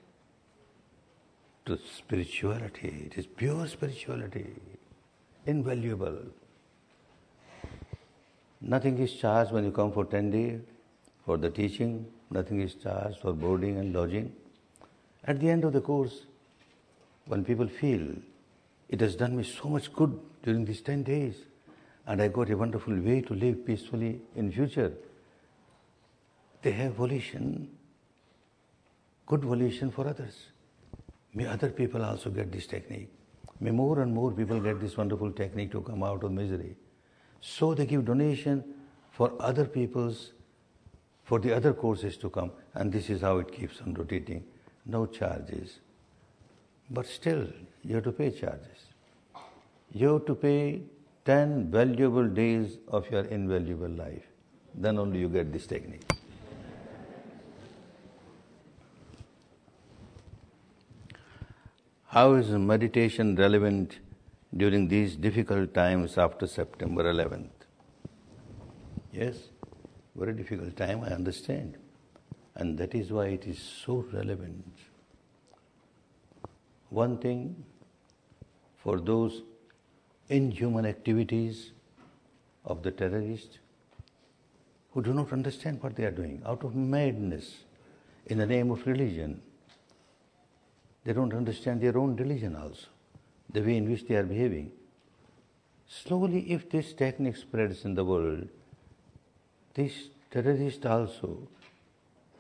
to spirituality. It is pure spirituality, invaluable. Nothing is charged when you come for 10 days for the teaching, nothing is charged for boarding and lodging. At the end of the course, when people feel it has done me so much good during these 10 days, and I got a wonderful way to live peacefully in future, they have volition, good volition for others. May other people also get this technique. May more and more people get this wonderful technique to come out of misery. So they give donation for other people's, for the other courses to come. And this is how it keeps on rotating. No charges. But still, you have to pay charges. You have to pay 10 valuable days of your invaluable life. Then only you get this technique. How is meditation relevant during these difficult times after September 11th? Yes, very difficult time, I understand. And that is why it is so relevant. One thing for those inhuman activities of the terrorists who do not understand what they are doing out of madness in the name of religion. They don't understand their own religion also, the way in which they are behaving. Slowly, if this technique spreads in the world, these terrorists also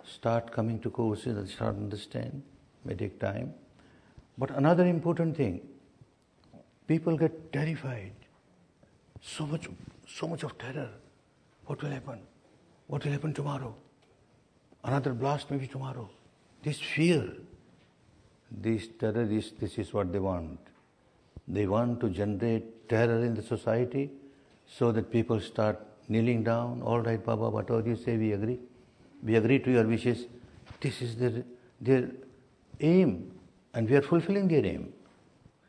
start coming to courses and start understand, may take time. But another important thing, people get terrified. So much, so much of terror. What will happen? What will happen tomorrow? Another blast maybe tomorrow. This fear, these terrorists, this is what they want. They want to generate terror in the society so that people start kneeling down. All right, Baba, whatever you say, we agree. We agree to your wishes. This is their, their aim, and we are fulfilling their aim.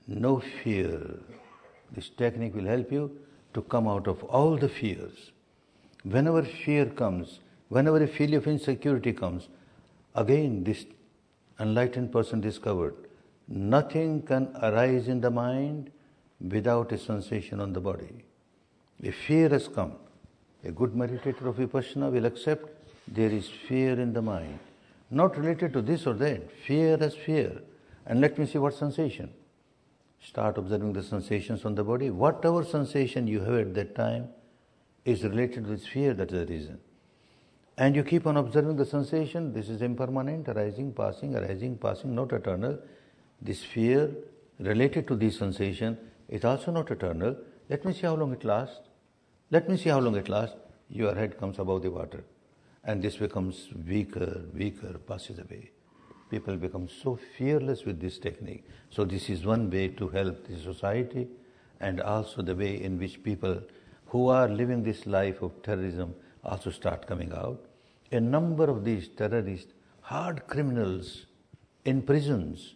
No fear. This technique will help you to come out of all the fears. Whenever fear comes, whenever a feeling of insecurity comes, again this enlightened person discovered nothing can arise in the mind without a sensation on the body. If fear has come. A good meditator of Vipassana will accept there is fear in the mind. Not related to this or that. Fear as fear. And let me see what sensation. Start observing the sensations on the body. Whatever sensation you have at that time is related with fear, that is the reason. And you keep on observing the sensation, this is impermanent, arising, passing, arising, passing, not eternal. This fear related to this sensation is also not eternal. Let me see how long it lasts. Let me see how long it lasts. Your head comes above the water. And this becomes weaker, weaker, passes away. People become so fearless with this technique. So, this is one way to help the society and also the way in which people who are living this life of terrorism also start coming out. A number of these terrorists, hard criminals in prisons,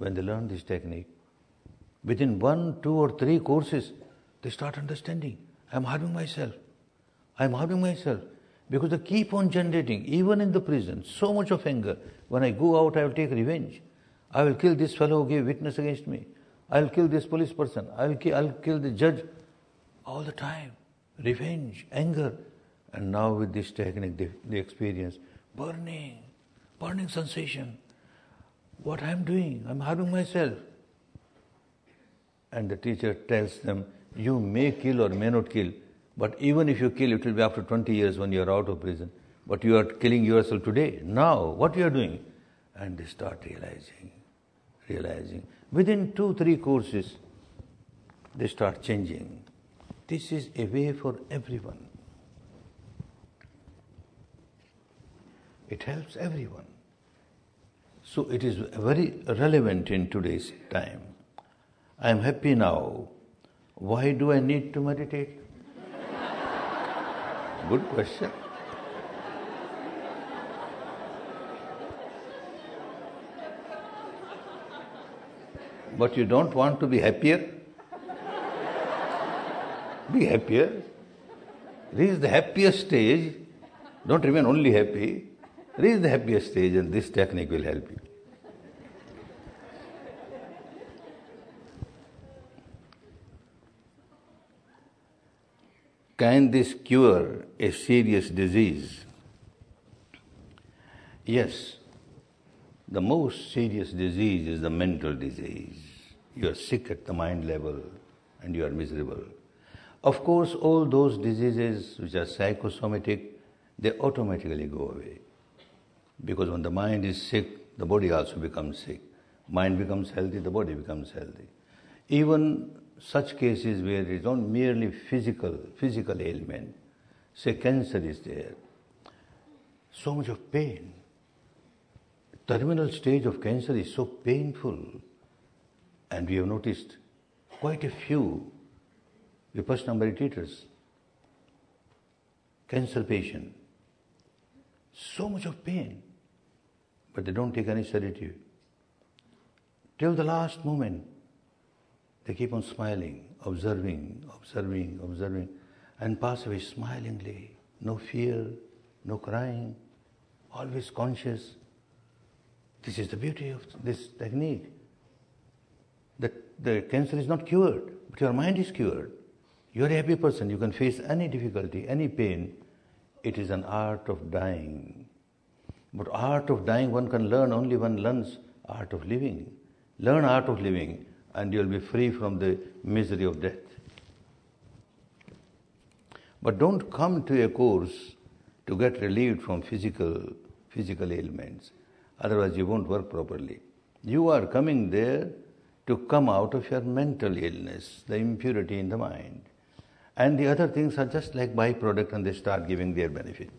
when they learn this technique, within one, two, or three courses, they start understanding. I'm harming myself. I'm harming myself because they keep on generating, even in the prison, so much of anger. When I go out, I will take revenge. I will kill this fellow who gave witness against me. I will kill this police person. I will kill, I'll kill the judge. All the time. Revenge, anger. And now with this technique, they, they experience burning, burning sensation. What I am doing, I'm harming myself. And the teacher tells them, you may kill or may not kill, but even if you kill, it will be after 20 years when you are out of prison. But you are killing yourself today, now, what you are doing? And they start realizing, realizing. Within two, three courses, they start changing. This is a way for everyone. It helps everyone. So it is very relevant in today's time. I am happy now. Why do I need to meditate? Good question. But you don't want to be happier? Be happier. Reach the happiest stage. Don't remain only happy. Reach the happiest stage, and this technique will help you. Can this cure a serious disease? Yes. The most serious disease is the mental disease. You are sick at the mind level and you are miserable. Of course, all those diseases which are psychosomatic, they automatically go away. Because when the mind is sick, the body also becomes sick. Mind becomes healthy, the body becomes healthy. Even such cases where it is not merely physical, physical ailment, say cancer is there, so much of pain. Terminal stage of cancer is so painful. And we have noticed quite a few Vipassana meditators, cancer patient, so much of pain, but they don't take any sedative. Till the last moment, they keep on smiling, observing, observing, observing, and pass away smilingly. No fear, no crying, always conscious. This is the beauty of this technique. That the cancer is not cured, but your mind is cured. You are a happy person, you can face any difficulty, any pain. It is an art of dying. But art of dying one can learn only one learns art of living. Learn art of living and you'll be free from the misery of death. But don't come to a course to get relieved from physical physical ailments. Otherwise you won't work properly. You are coming there to come out of your mental illness, the impurity in the mind. And the other things are just like byproduct and they start giving their benefit.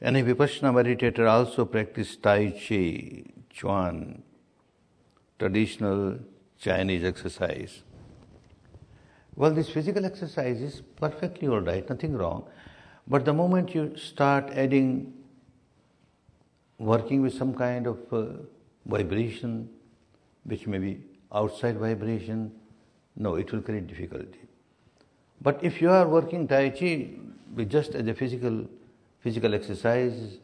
Any Vipassana meditator also practice Tai Chi, Chuan, traditional Chinese exercise. Well, this physical exercise is perfectly all right, nothing wrong. But the moment you start adding, working with some kind of uh, vibration, which may be outside vibration, no, it will create difficulty. But if you are working Tai Chi just as a physical physical exercise,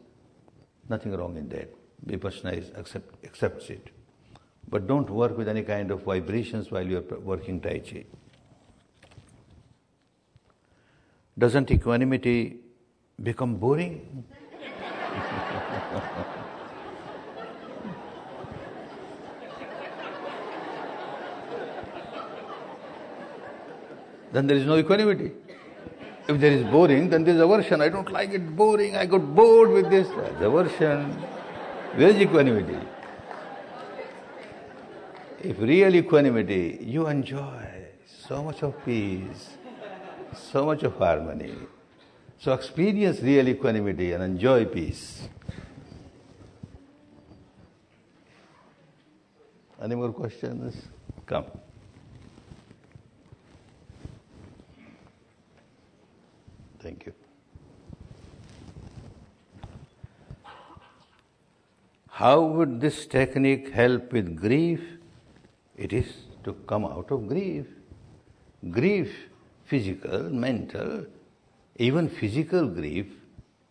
nothing wrong in that. Vipassana is accept, accepts it. But don't work with any kind of vibrations while you are working Tai Chi. Doesn't equanimity become boring? then there is no equanimity. If there is boring, then there is aversion. I don't like it boring. I got bored with this. That's aversion. Where is equanimity? If real equanimity, you enjoy so much of peace, so much of harmony. So experience real equanimity and enjoy peace. Any more questions? Come. Thank you. How would this technique help with grief? It is to come out of grief. Grief, physical, mental, even physical grief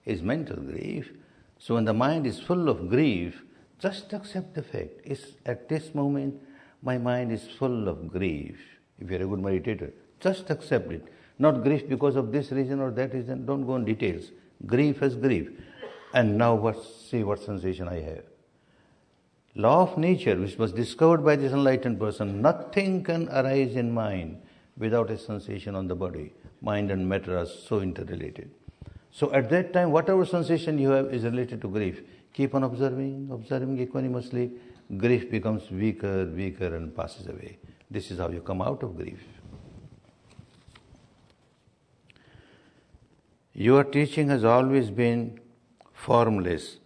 is mental grief. So when the mind is full of grief, just accept the fact. It's at this moment my mind is full of grief. If you're a good meditator, just accept it. Not grief because of this reason or that reason. Don't go on details. Grief as grief. And now what, see what sensation I have. Law of nature, which was discovered by this enlightened person, nothing can arise in mind without a sensation on the body. Mind and matter are so interrelated. So at that time, whatever sensation you have is related to grief. Keep on observing, observing equanimously. Grief becomes weaker, weaker, and passes away. This is how you come out of grief. Your teaching has always been formless.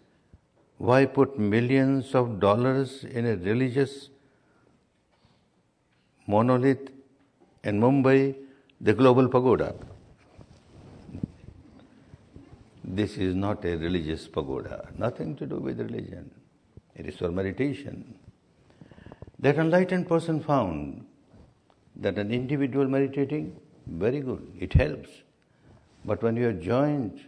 Why put millions of dollars in a religious monolith in Mumbai, the global pagoda? This is not a religious pagoda, nothing to do with religion. It is for meditation. That enlightened person found that an individual meditating, very good, it helps. But when you are joined,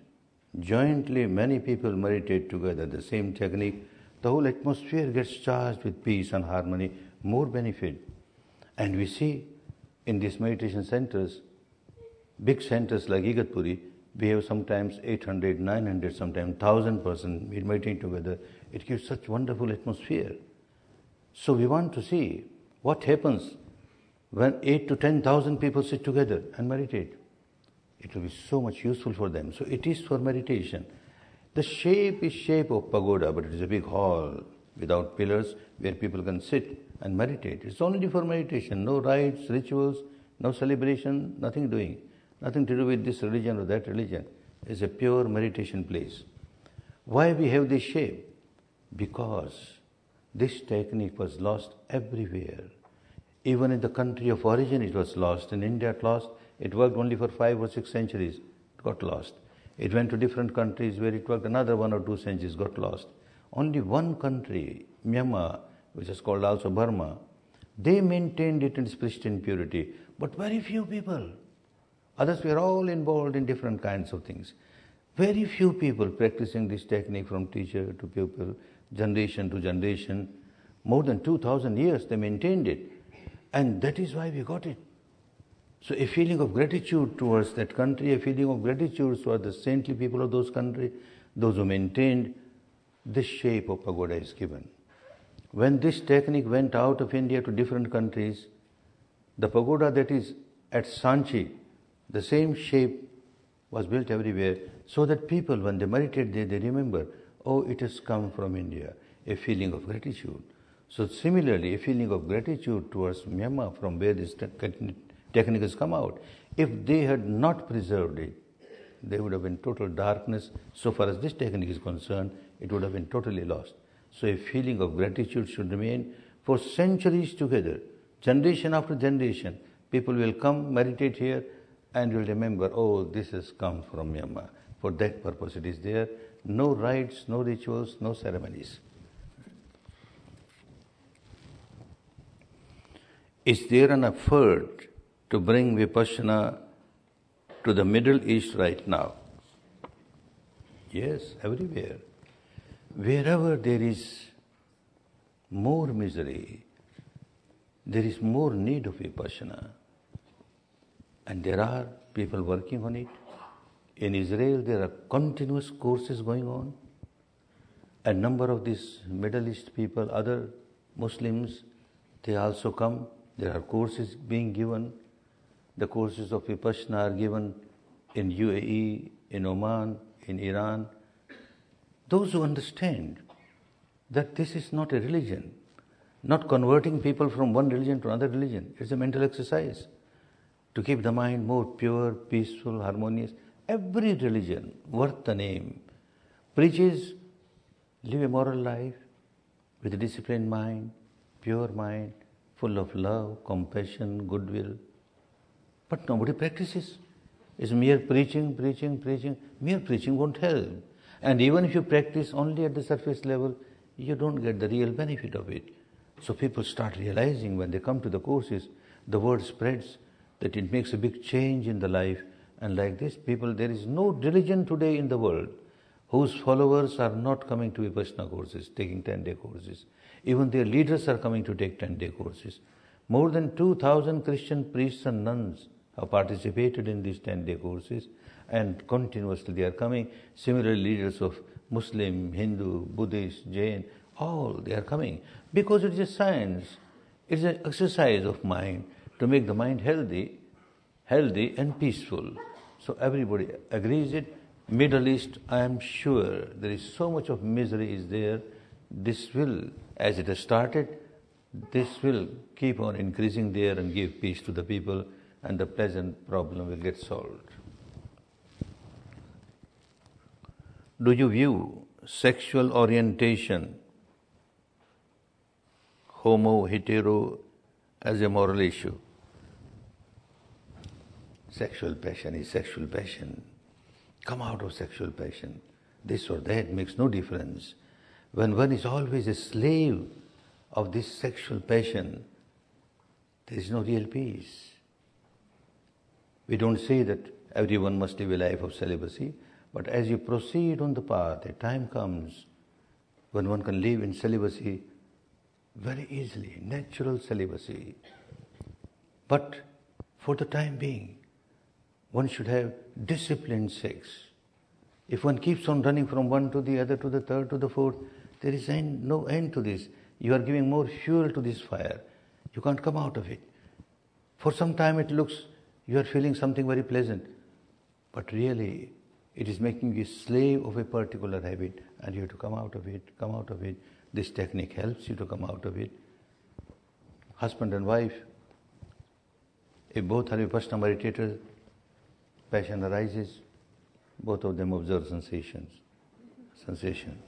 jointly many people meditate together, the same technique, the whole atmosphere gets charged with peace and harmony, more benefit. And we see in these meditation centers, big centers like Igatpuri, we have sometimes 800, 900, sometimes 1000 person meditating together. It gives such wonderful atmosphere. So we want to see what happens when 8 to 10,000 people sit together and meditate it will be so much useful for them. So it is for meditation. The shape is shape of pagoda, but it is a big hall without pillars where people can sit and meditate. It's only for meditation, no rites, rituals, no celebration, nothing doing, nothing to do with this religion or that religion. It's a pure meditation place. Why we have this shape? Because This technique was lost everywhere. Even in the country of origin, it was lost. In India, it lost. It worked only for five or six centuries. It got lost. It went to different countries where it worked another one or two centuries, got lost. Only one country, Myanmar, which is called also Burma, they maintained it in its pristine purity, but very few people. Others were all involved in different kinds of things. Very few people practicing this technique from teacher to pupil, generation to generation. More than 2000 years they maintained it. And that is why we got it. So a feeling of gratitude towards that country, a feeling of gratitude towards the saintly people of those country, those who maintained this shape of pagoda is given. When this technique went out of India to different countries, the pagoda that is at Sanchi, the same shape was built everywhere so that people, when they meditate there, they remember, oh, it has come from India, a feeling of gratitude. So similarly, a feeling of gratitude towards Myanmar from where this technique has come out. If they had not preserved it, there would have been total darkness. So far as this technique is concerned, it would have been totally lost. So a feeling of gratitude should remain for centuries together, generation after generation. People will come, meditate here, and will remember, oh, this has come from Myanmar. For that purpose it is there. No rites, no rituals, no ceremonies. Is there an effort to bring Vipassana to the Middle East right now? Yes, everywhere. Wherever there is more misery, there is more need of Vipassana. And there are people working on it. In Israel, there are continuous courses going on. A number of these Middle East people, other Muslims, they also come. There are courses being given. The courses of Vipassana are given in UAE, in Oman, in Iran. Those who understand that this is not a religion, not converting people from one religion to another religion, it's a mental exercise to keep the mind more pure, peaceful, harmonious. Every religion worth the name preaches live a moral life with a disciplined mind, pure mind, full of love, compassion, goodwill. But nobody practices. It's mere preaching, preaching, preaching. Mere preaching won't help. And even if you practice only at the surface level, you don't get the real benefit of it. So people start realizing when they come to the courses, the word spreads that it makes a big change in the life. And like this, people, there is no religion today in the world whose followers are not coming to Vipassana courses, taking 10 day courses. Even their leaders are coming to take 10 day courses. More than 2,000 Christian priests and nuns participated in these 10 day courses and continuously they are coming. Similar leaders of Muslim, Hindu, Buddhist, Jain, all they are coming because it is a science, it is an exercise of mind to make the mind healthy, healthy and peaceful. So everybody agrees it. Middle East, I am sure there is so much of misery is there. This will, as it has started, this will keep on increasing there and give peace to the people and the pleasant problem will get solved. Do you view sexual orientation, homo, hetero, as a moral issue? Sexual passion is sexual passion. Come out of sexual passion. This or that makes no difference. When one is always a slave of this sexual passion, there is no real peace. We don't say that everyone must live a life of celibacy. But as you proceed on the path, a time comes when one can live in celibacy very easily, natural celibacy. But for the time being, one should have disciplined sex. If one keeps on running from one to the other, to the third, to the fourth, there is end, no end to this. You are giving more fuel to this fire. You can't come out of it. For some time it looks you are feeling something very pleasant, but really it is making you slave of a particular habit and you have to come out of it, come out of it. This technique helps you to come out of it. Husband and wife, if both are Vipassana meditators, passion arises, both of them observe sensations. Sensation.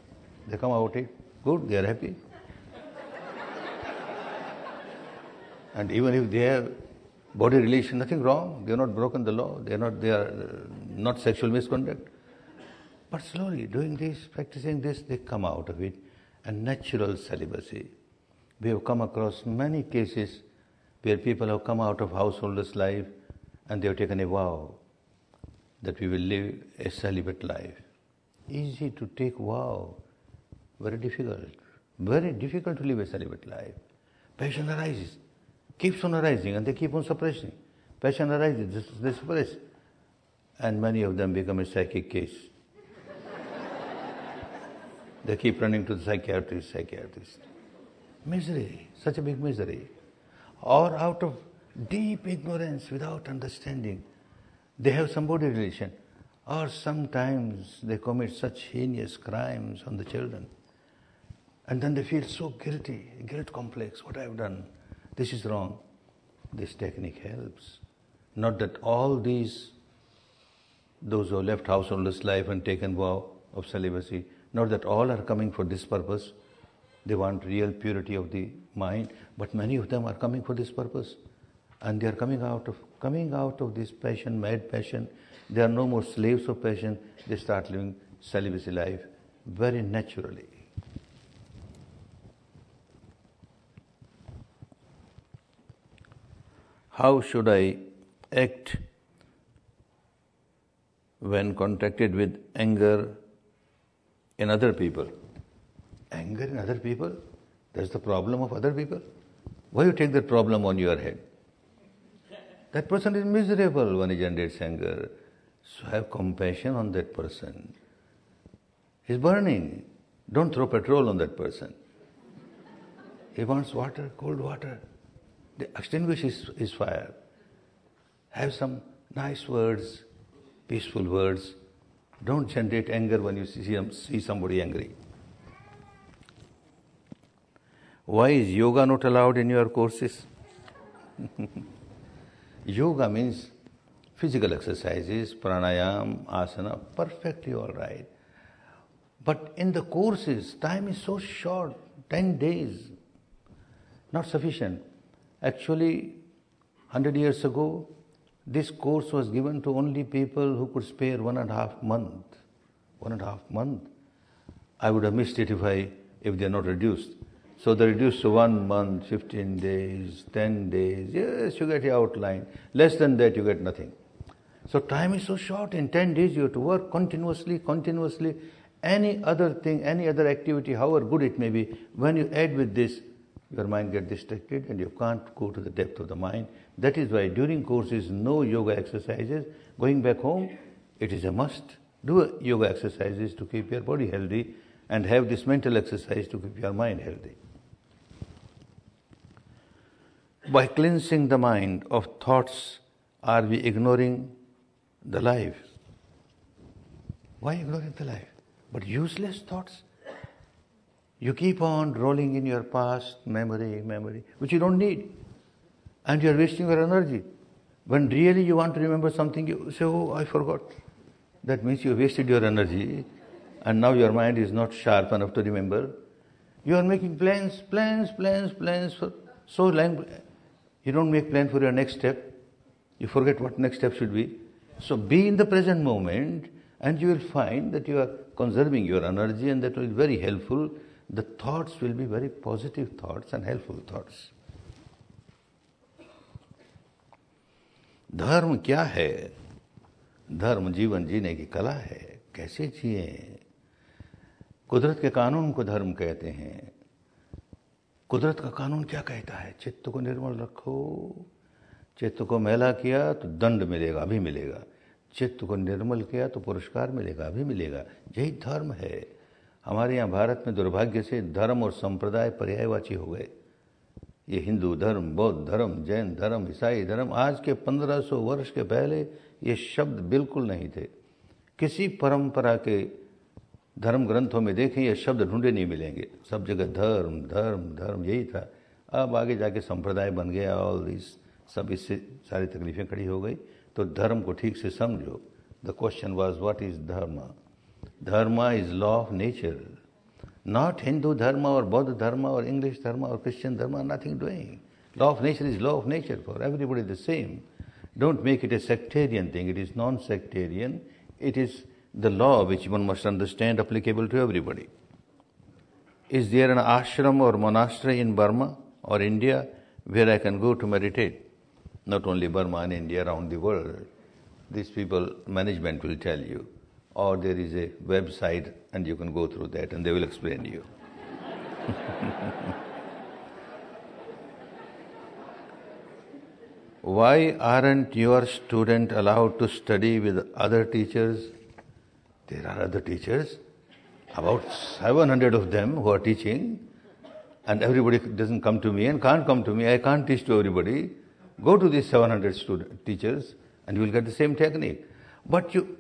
They come out of it, good, they are happy. And even if they have body relation, nothing wrong. They are not broken the law. They are not, they are not sexual misconduct. But slowly, doing this, practicing this, they come out of it. And natural celibacy. We have come across many cases where people have come out of householder's life and they have taken a vow that we will live a celibate life. Easy to take vow, very difficult. Very difficult to live a celibate life. Passion arises, keeps on arising, and they keep on suppressing. Passion arises, they suppress. And many of them become a psychic case. they keep running to the psychiatrist, psychiatrist. Misery, such a big misery. Or out of deep ignorance, without understanding, they have some body relation. Or sometimes they commit such heinous crimes on the children. And then they feel so guilty, guilt complex, what I have done, this is wrong. This technique helps. Not that all these, those who have left householders' life and taken vow of celibacy, not that all are coming for this purpose. They want real purity of the mind, but many of them are coming for this purpose. And they are coming out of coming out of this passion, mad passion. They are no more slaves of passion. They start living celibacy life very naturally. How should I act when contacted with anger in other people? Anger in other people? That's the problem of other people. Why you take that problem on your head? That person is miserable when he generates anger. So have compassion on that person. He's burning. Don't throw petrol on that person. He wants water, cold water extinguish his, his fire. Have some nice words, peaceful words. Don't generate anger when you see, see somebody angry. Why is yoga not allowed in your courses? yoga means physical exercises, pranayam, asana, perfectly all right. But in the courses, time is so short 10 days, not sufficient. Actually, 100 years ago, this course was given to only people who could spare one and a half month. One and a half month. I would have missed it if I if they are not reduced. So they reduced to one month, 15 days, 10 days. Yes, you get your outline. Less than that, you get nothing. So time is so short. In 10 days, you have to work continuously, continuously. Any other thing, any other activity, however good it may be, when you add with this, your mind gets distracted and you can't go to the depth of the mind. That is why during courses, no yoga exercises. Going back home, it is a must. Do yoga exercises to keep your body healthy and have this mental exercise to keep your mind healthy. By cleansing the mind of thoughts, are we ignoring the life? Why ignoring the life? But useless thoughts. You keep on rolling in your past memory, memory, which you don't need. And you are wasting your energy. When really you want to remember something, you say, Oh, I forgot. That means you wasted your energy and now your mind is not sharp enough to remember. You are making plans, plans, plans, plans for so long. You don't make plan for your next step. You forget what next step should be. So be in the present moment and you will find that you are conserving your energy and that will be very helpful the thoughts will be very positive thoughts and helpful thoughts. धर्म क्या है? धर्म जीवन जीने की कला है। कैसे जिए? कुदरत के कानून को धर्म कहते हैं। कुदरत का कानून क्या कहता है? चित्त को निर्मल रखो। चित्त को मैला किया तो दंड मिलेगा, अभी मिलेगा। चित्त को निर्मल किया तो पुरस्कार मिलेगा, अभी मिलेगा। यही धर्म है। हमारे यहाँ भारत में दुर्भाग्य से धर्म और संप्रदाय पर्यायवाची हो गए। ये हिंदू धर्म, बौद्ध धर्म, जैन धर्म, ईसाई धर्म, आज के 1500 वर्ष के पहले ये शब्द बिल्कुल नहीं थे। किसी परंपरा के धर्म ग्रंथों में देखें, ये शब्द ढूंढे नहीं मिलेंगे। सब जगह धर्म धर्म धर्म, यही था। अब आगे जाके संप्रदाय बन गया ऑल दिस सब इससे सारी तकलीफें खड़ी हो गई। तो धर्म को ठीक से समझो। The question was what is dharma Dharma is law of nature. Not Hindu dharma or Buddha dharma or English dharma or Christian dharma, nothing doing. Law of nature is law of nature for everybody the same. Don't make it a sectarian thing. It is non-sectarian. It is the law which one must understand applicable to everybody. Is there an ashram or monastery in Burma or India where I can go to meditate? Not only Burma and India, around the world. These people, management will tell you. Or there is a website and you can go through that and they will explain to you. Why aren't your students allowed to study with other teachers? There are other teachers, about 700 of them who are teaching, and everybody doesn't come to me and can't come to me. I can't teach to everybody. Go to these 700 student, teachers and you will get the same technique. But you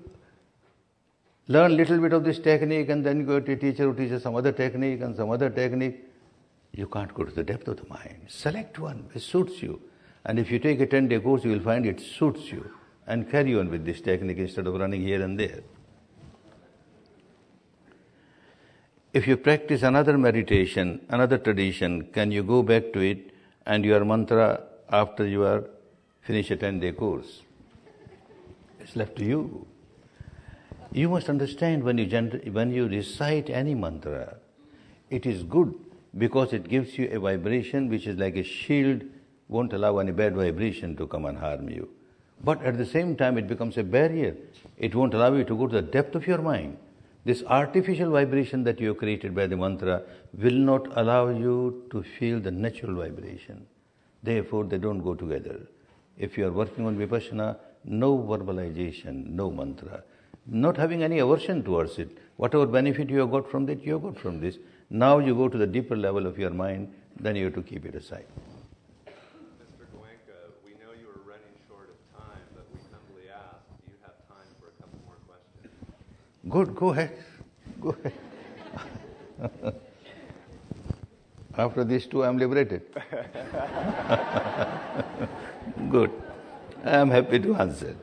learn little bit of this technique and then go to a teacher who teaches some other technique and some other technique. You can't go to the depth of the mind. Select one which suits you. And if you take a 10 day course, you will find it suits you. And carry on with this technique instead of running here and there. If you practice another meditation, another tradition, can you go back to it and your mantra after you are finish a 10 day course? It's left to you. You must understand when you, gener- when you recite any mantra, it is good because it gives you a vibration which is like a shield won't allow any bad vibration to come and harm you. But at the same time, it becomes a barrier. It won't allow you to go to the depth of your mind. This artificial vibration that you created by the mantra will not allow you to feel the natural vibration. Therefore, they don't go together. If you are working on vipassana, no verbalization, no mantra. Not having any aversion towards it. Whatever benefit you have got from that, you have got from this. Now you go to the deeper level of your mind, then you have to keep it aside. Mr. Goenka, we know you are running short of time, but we humbly ask, do you have time for a couple more questions? Good, go ahead. Go ahead. After these two, I am liberated. Good. I am happy to answer.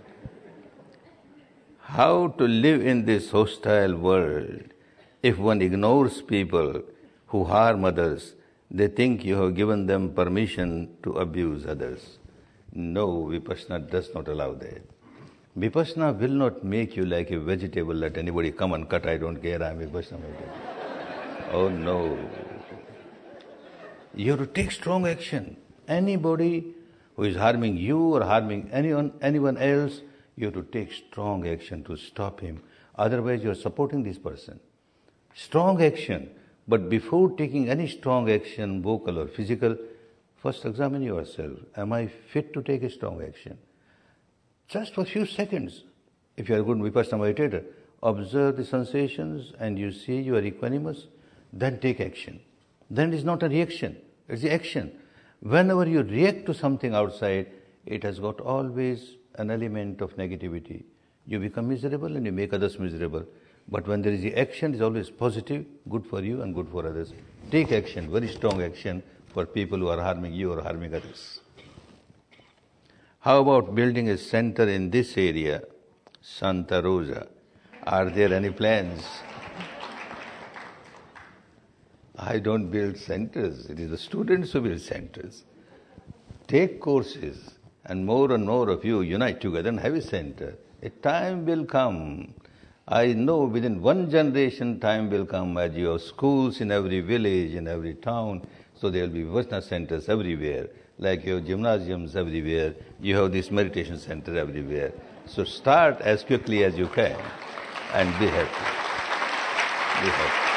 How to live in this hostile world if one ignores people who harm others? They think you have given them permission to abuse others. No, Vipassana does not allow that. Vipassana will not make you like a vegetable, let anybody come and cut, I don't care, I'm Vipassana Oh no. You have to take strong action. Anybody who is harming you or harming anyone, anyone else, you have to take strong action to stop him. Otherwise, you are supporting this person. Strong action. But before taking any strong action, vocal or physical, first examine yourself. Am I fit to take a strong action? just for a few seconds, if you are a good Vipassana meditator, observe the sensations and you see you are equanimous, then take action. Then it is not a reaction, it's the action. Whenever you react to something outside, it has got always an element of negativity. You become miserable and you make others miserable. But when there is the action, it is always positive, good for you and good for others. Take action, very strong action for people who are harming you or harming others. How about building a center in this area, Santa Rosa? Are there any plans? I don't build centers, it is the students who build centers. Take courses, and more and more of you unite together and have a center. A time will come. I know within one generation, time will come as you have schools in every village, in every town, so there will be Vipassana centers everywhere like you have gymnasiums everywhere, you have this meditation center everywhere. So start as quickly as you can and be happy. Be happy.